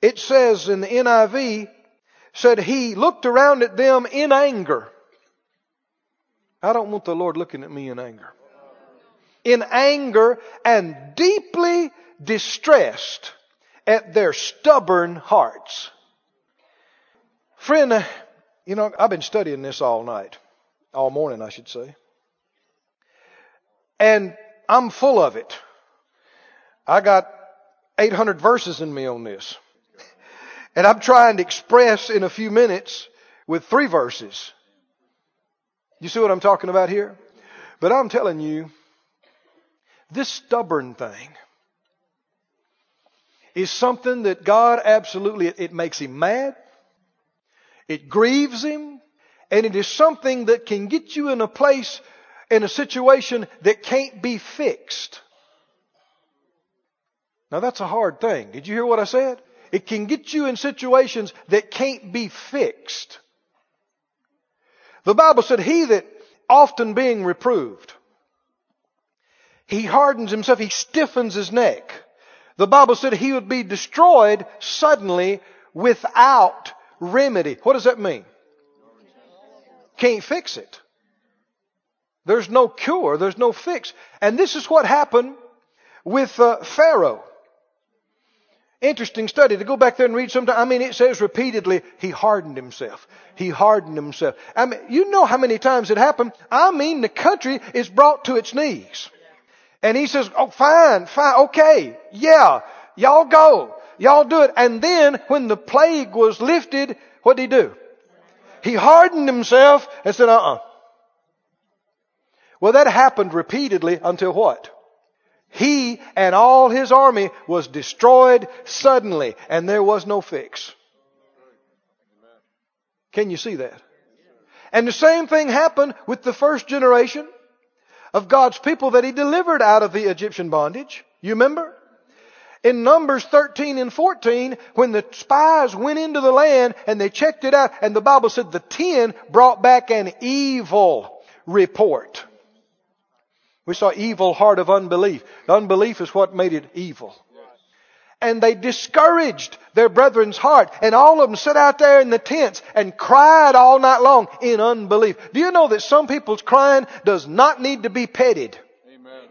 It says in the NIV, said he looked around at them in anger. I don't want the Lord looking at me in anger. In anger and deeply distressed at their stubborn hearts. Friend, you know, I've been studying this all night. All morning, I should say. And I'm full of it. I got 800 verses in me on this. And I'm trying to express in a few minutes with three verses. You see what I'm talking about here? But I'm telling you, this stubborn thing is something that God absolutely, it, makes him mad. It grieves him. And it is something that can get you in a place, in a situation that can't be fixed. Now that's a hard thing. Did you hear what I said? It can get you in situations that can't be fixed. The Bible said, He that often being reproved, he hardens himself, he stiffens his neck. The Bible said he would be destroyed suddenly without remedy. What does that mean? Can't fix it. There's no cure. There's no fix. And this is what happened with uh, Pharaoh. Interesting study to go back there and read sometime. I mean, it says repeatedly, he hardened himself. He hardened himself. I mean, you know how many times it happened. I mean, the country is brought to its knees. And he says, oh, fine, fine, okay, yeah, y'all go. Y'all do it. And then when the plague was lifted, what did he do? He hardened himself and said, uh-uh. Well, that happened repeatedly until what? He and all his army was destroyed suddenly and there was no fix. Can you see that? And the same thing happened with the first generation of God's people that he delivered out of the Egyptian bondage. You remember? In Numbers 13 and 14, when the spies went into the land and they checked it out, and the Bible said the ten brought back an evil report. We saw evil heart of unbelief. The unbelief is what made it evil. And they discouraged their brethren's heart. And all of them sat out there in the tents and cried all night long in unbelief. Do you know that some people's crying does not need to be petted? Amen.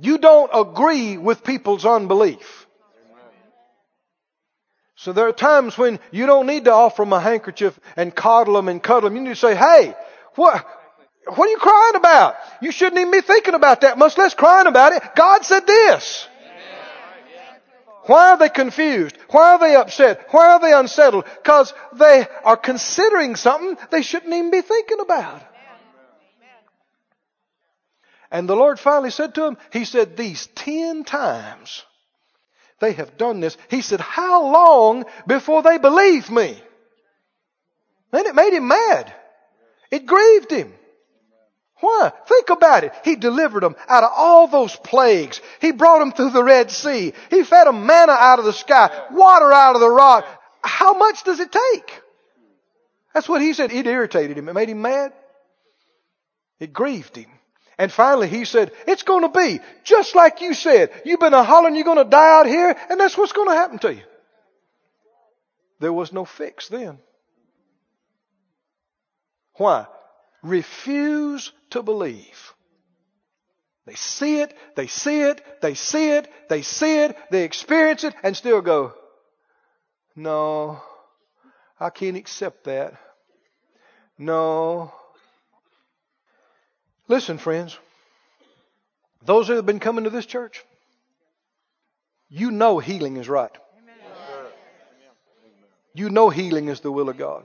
You don't agree with people's unbelief. So there are times when you don't need to offer them a handkerchief and coddle them and cuddle them. You need to say, hey, what, what are you crying about? You shouldn't even be thinking about that, much less crying about it. God said this. Why are they confused? Why are they upset? Why are they unsettled? Because they are considering something they shouldn't even be thinking about. And the Lord finally said to him, He said, These ten times they have done this. He said, How long before they believe me? Then it made him mad. It grieved him. Why? Think about it. He delivered them out of all those plagues. He brought them through the Red Sea. He fed them manna out of the sky, water out of the rock. How much does it take? That's what he said. It irritated him. It made him mad. It grieved him. And finally he said, it's going to be just like you said. You've been a hollering you're going to die out here and that's what's going to happen to you. There was no fix then. Why? Refuse to believe. They see it, they see it, they see it, they see it, they experience it, and still go, no, I can't accept that. No. Listen, friends, those who have been coming to this church, you know healing is right. You know healing is the will of God.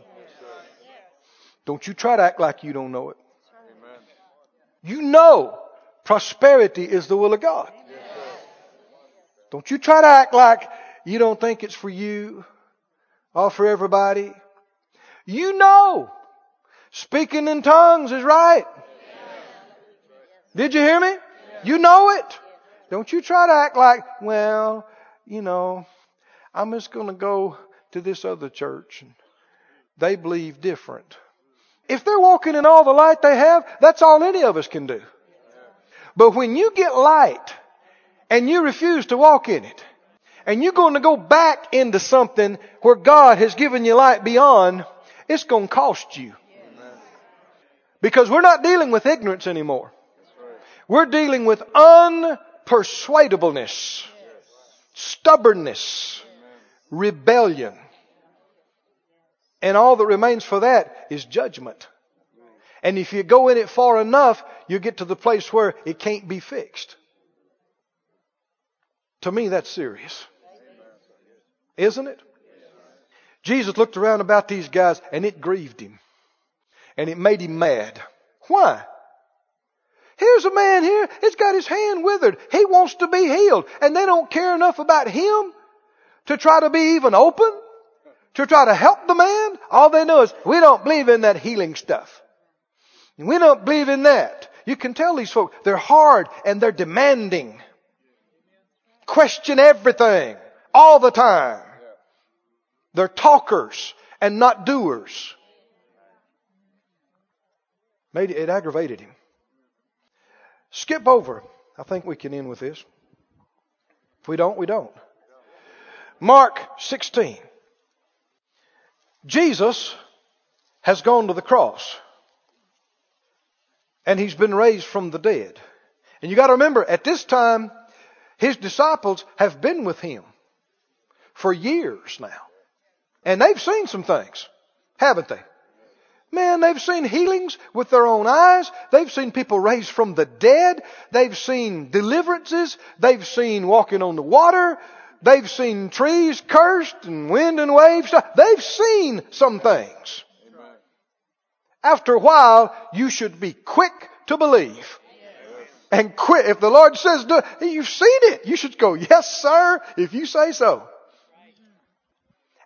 Don't you try to act like you don't know it. You know prosperity is the will of God. Don't you try to act like you don't think it's for you or for everybody. You know speaking in tongues is right. Did you hear me? You know it. Don't you try to act like, well, you know, I'm just going to go to this other church and they believe different. If they're walking in all the light they have, that's all any of us can do. But when you get light and you refuse to walk in it, and you're going to go back into something where God has given you light beyond, it's going to cost you. Because we're not dealing with ignorance anymore. We're dealing with unpersuadableness, stubbornness, rebellion. And all that remains for that is judgment. And if you go in it far enough, you get to the place where it can't be fixed. To me, that's serious. Isn't it? Jesus looked around about these guys and it grieved him. And it made him mad. Why? Here's a man here, he's got his hand withered. He wants to be healed. And they don't care enough about him to try to be even open, to try to help the man. All they know is, we don't believe in that healing stuff. We don't believe in that. You can tell these folks, they're hard and they're demanding. Question everything, all the time. They're talkers and not doers. Made it, aggravated him. Skip over. I think we can end with this. If we don't, we don't. Mark 16. Jesus has gone to the cross. And he's been raised from the dead. And you gotta remember, at this time, his disciples have been with him for years now. And they've seen some things, haven't they? Man, they've seen healings with their own eyes. They've seen people raised from the dead. They've seen deliverances. They've seen walking on the water. They've seen trees cursed and wind and waves. They've seen some things. After a while, you should be quick to believe. And quit. If the Lord says, you've seen it. You should go, yes, sir, if you say so.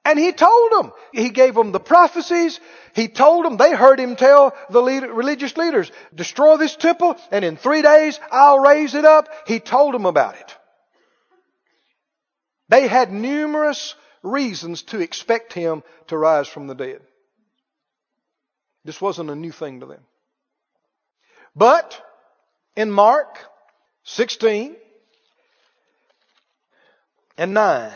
And he told them. He gave them the prophecies. He told them, they heard him tell the religious leaders, destroy this temple and in three days I'll raise it up. He told them about it. They had numerous reasons to expect him to rise from the dead. This wasn't a new thing to them. But in Mark 16 and 9,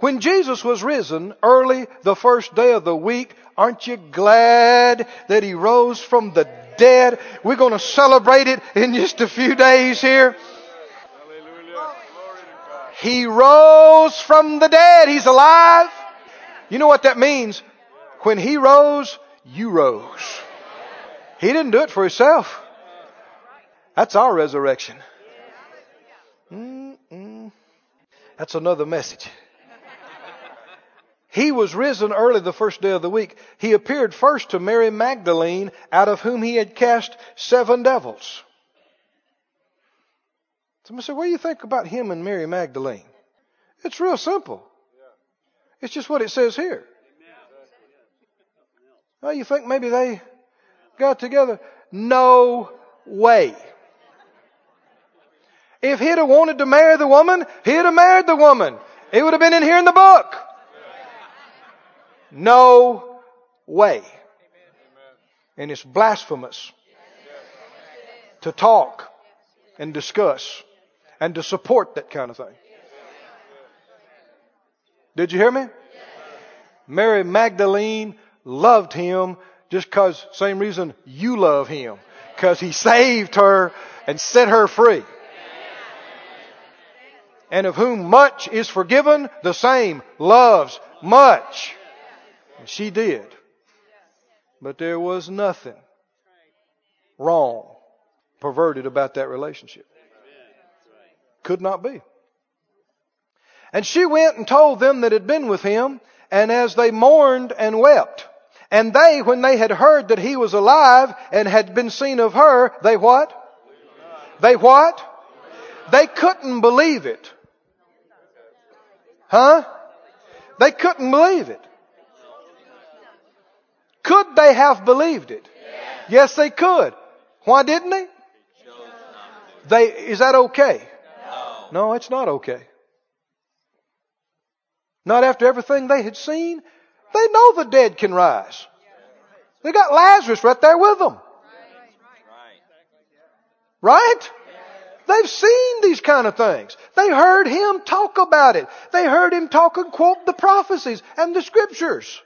when Jesus was risen early the first day of the week, aren't you glad that he rose from the dead? We're going to celebrate it in just a few days here. He rose from the dead. He's alive. You know what that means? When he rose, you rose. He didn't do it for himself. That's our resurrection. Mm-mm. That's another message. He was risen early the first day of the week. He appeared first to Mary Magdalene, out of whom he had cast seven devils. Somebody said, what do you think about him and Mary Magdalene? It's real simple. It's just what it says here. Well, you think maybe they got together? no way. If he'd have wanted to marry the woman, he'd have married the woman. It would have been in here in the book. No way. And it's blasphemous to talk and discuss and to support that kind of thing. Did you hear me? Mary Magdalene loved him just cause, same reason you love him. Cause he saved her and set her free. And of whom much is forgiven, the same loves much. And she did. But there was nothing wrong, perverted about that relationship. Could not be. And she went and told them that had been with him, and as they mourned and wept, and they, when they had heard that he was alive and had been seen of her, they what? They what? They couldn't believe it. Huh? They couldn't believe it. Could they have believed it? Yes, they could. Why didn't they? They, is that okay? No, it's not okay. Not after everything they had seen. They know the dead can rise. They got Lazarus right there with them. Right? They've seen these kind of things. They heard him talk about it. They heard him talk and quote the prophecies and the scriptures.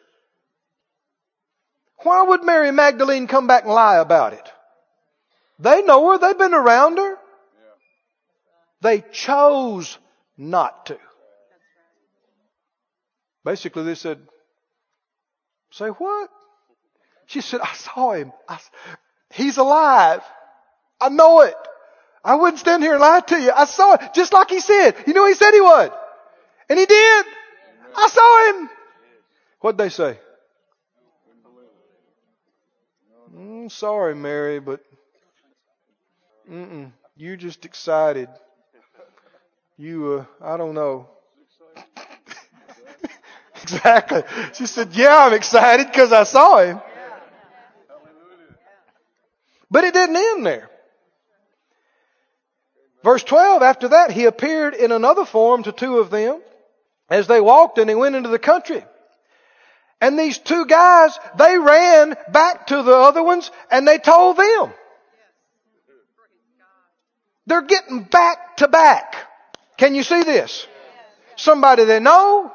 Why would Mary Magdalene come back and lie about it? They know her. They've been around her. They chose not to. Basically, they said, Say what? She said, I saw him. I, he's alive. I know it. I wouldn't stand here and lie to you. I saw it just like he said. You know he said he would. And he did. I saw him. What'd they say? Mm, sorry, Mary, but mm-mm, you're just excited. You, uh, I don't know. exactly. She said, Yeah, I'm excited because I saw him. But it didn't end there. Verse 12, after that, he appeared in another form to two of them as they walked and he went into the country. And these two guys, they ran back to the other ones and they told them. They're getting back to back. Can you see this? Somebody they know,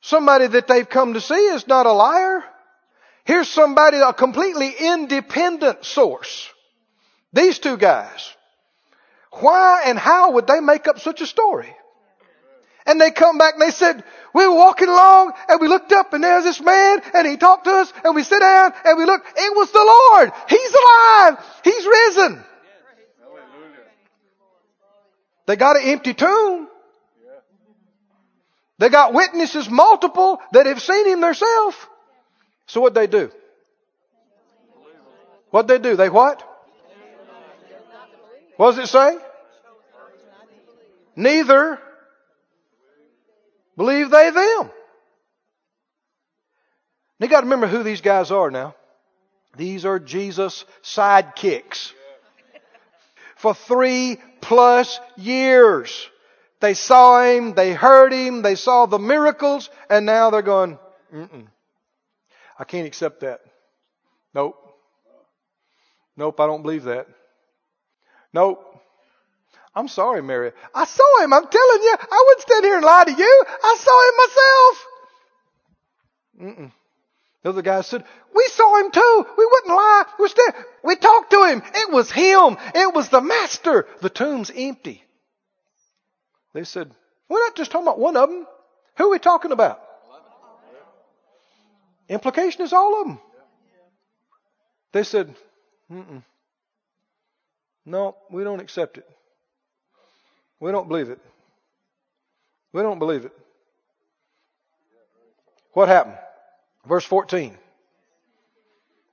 somebody that they've come to see is not a liar. Here's somebody, a completely independent source. These two guys. Why and how would they make up such a story? And they come back and they said, we were walking along and we looked up and there's this man and he talked to us and we sit down and we look. It was the Lord. He's alive. He's risen. They got an empty tomb. They got witnesses multiple that have seen him themselves. So what they do? What they do? They what? What does it say? Neither believe they them. You got to remember who these guys are now. These are Jesus' sidekicks. For three plus years. They saw him, they heard him, they saw the miracles, and now they're going, Mm-mm. I can't accept that. Nope. Nope, I don't believe that. Nope. I'm sorry, Mary. I saw him. I'm telling you. I wouldn't stand here and lie to you. I saw him myself. Mm-mm. The other guy said, we saw him too. We wouldn't lie. We, stand, we talked to him. It was him. It was the master. The tomb's empty. They said, we're not just talking about one of them. Who are we talking about? Implication is all of them. They said, Mm-mm. no, we don't accept it. We don't believe it. We don't believe it. What happened? Verse 14.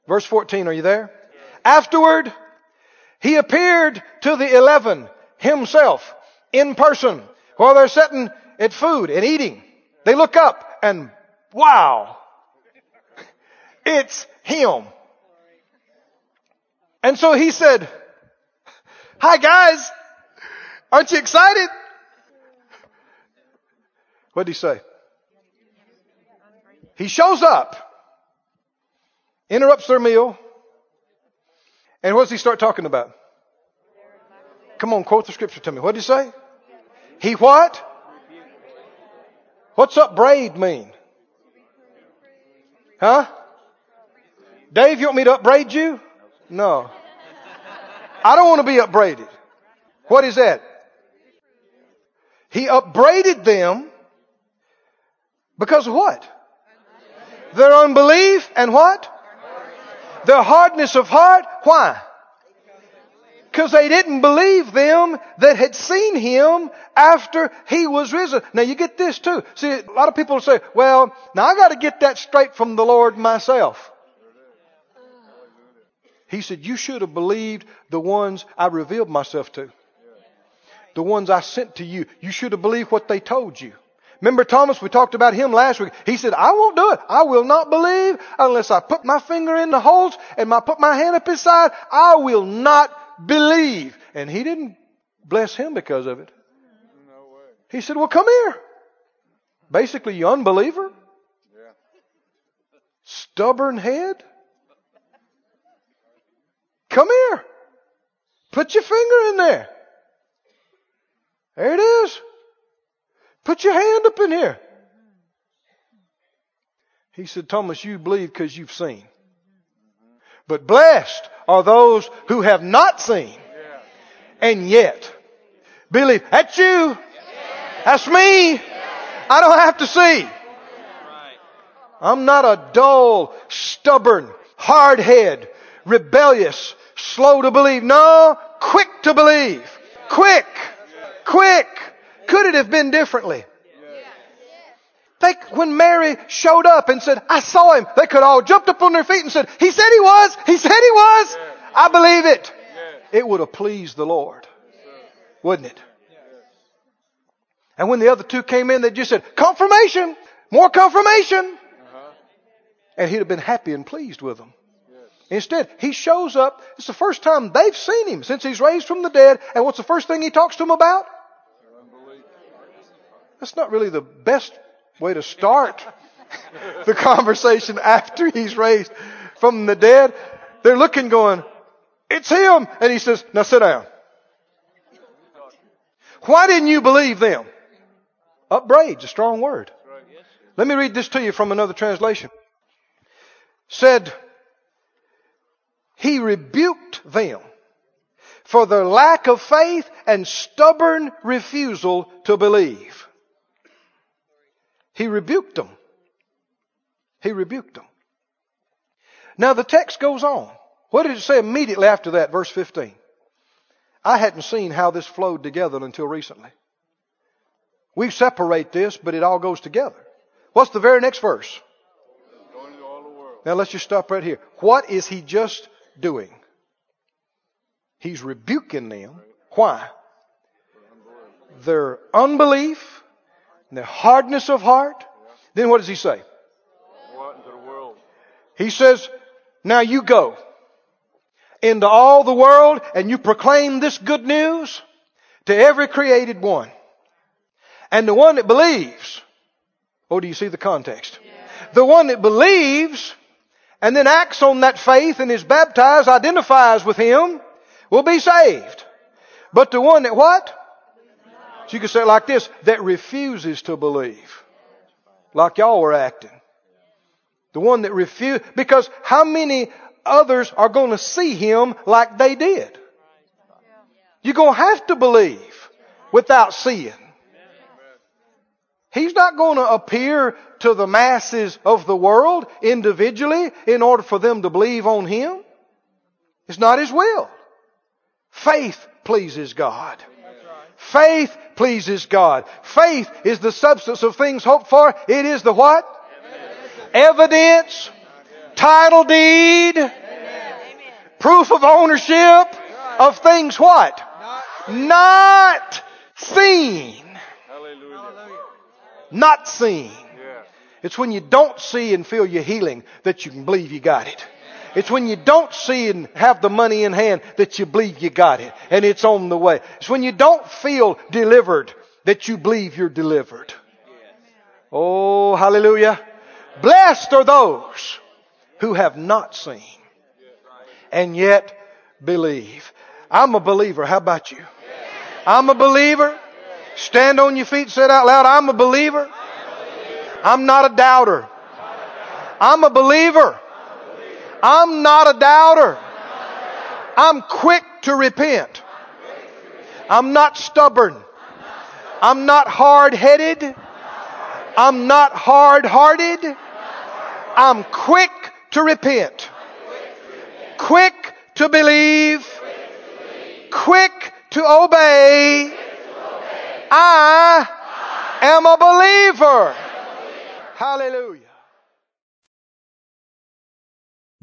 Verse 14, are you there? Afterward, he appeared to the eleven himself in person while they're sitting at food and eating. They look up and wow, it's him. And so he said, Hi guys, aren't you excited? What did he say? He shows up, interrupts their meal, and what does he start talking about? Come on, quote the scripture to me. What did he say? He what? What's upbraid mean? Huh? Dave, you want me to upbraid you? No. I don't want to be upbraided. What is that? He upbraided them because of what? Their unbelief and what? Their hardness of heart. Why? Because they didn't believe them that had seen him after he was risen. Now you get this too. See, a lot of people say, well, now I gotta get that straight from the Lord myself. He said, you should have believed the ones I revealed myself to. The ones I sent to you. You should have believed what they told you. Remember Thomas? We talked about him last week. He said, I won't do it. I will not believe unless I put my finger in the holes and I put my hand up his side. I will not believe. And he didn't bless him because of it. He said, well, come here. Basically, you unbeliever. Stubborn head. Come here. Put your finger in there. There it is. Put your hand up in here. He said, Thomas, you believe because you've seen. But blessed are those who have not seen and yet believe. That's you. That's me. I don't have to see. I'm not a dull, stubborn, hard head, rebellious, slow to believe. No, quick to believe. Quick. Quick. Could it have been differently? Think when Mary showed up and said, I saw him, they could all jumped up on their feet and said, He said he was. He said he was. I believe it. It would have pleased the Lord. Wouldn't it? And when the other two came in, they just said, confirmation, more confirmation. Uh-huh. And he'd have been happy and pleased with them. Instead, he shows up. It's the first time they've seen him since he's raised from the dead. And what's the first thing he talks to them about? That's not really the best way to start the conversation after he's raised from the dead. They're looking going, it's him. And he says, now sit down. Why didn't you believe them? Upbraid's a strong word. Let me read this to you from another translation. Said, He rebuked them for their lack of faith and stubborn refusal to believe. He rebuked them. He rebuked them. Now the text goes on. What did it say immediately after that? Verse 15. I hadn't seen how this flowed together until recently. We separate this, but it all goes together. What's the very next verse? Now let's just stop right here. What is he just doing? He's rebuking them. Why? Their unbelief, their hardness of heart. Then what does he say? Go out the world. He says, now you go into all the world and you proclaim this good news to every created one. And the one that believes, oh, do you see the context? The one that believes and then acts on that faith and is baptized, identifies with him, will be saved. But the one that what? So you can say like this, that refuses to believe. Like y'all were acting. The one that refused, because how many others are going to see him like they did? You're going to have to believe without seeing. He's not going to appear to the masses of the world individually in order for them to believe on him. It's not his will. Faith pleases God. Faith pleases God. Faith is the substance of things hoped for. It is the what? Evidence. Title deed. Proof of ownership of things what? Not seen. Hallelujah. Not seen. Yeah. It's when you don't see and feel your healing that you can believe you got it. It's when you don't see and have the money in hand that you believe you got it and it's on the way. It's when you don't feel delivered that you believe you're delivered. Oh, hallelujah. Blessed are those who have not seen and yet believe. I'm a believer. How about you? I'm a believer. Stand on your feet, say it out loud. I'm a believer. I'm not a doubter. I'm a believer. I'm not a doubter. I'm quick to repent. I'm not stubborn. I'm not hard headed. I'm not hard hearted. I'm quick to repent. Quick to believe. Quick to obey. I am a believer. Hallelujah.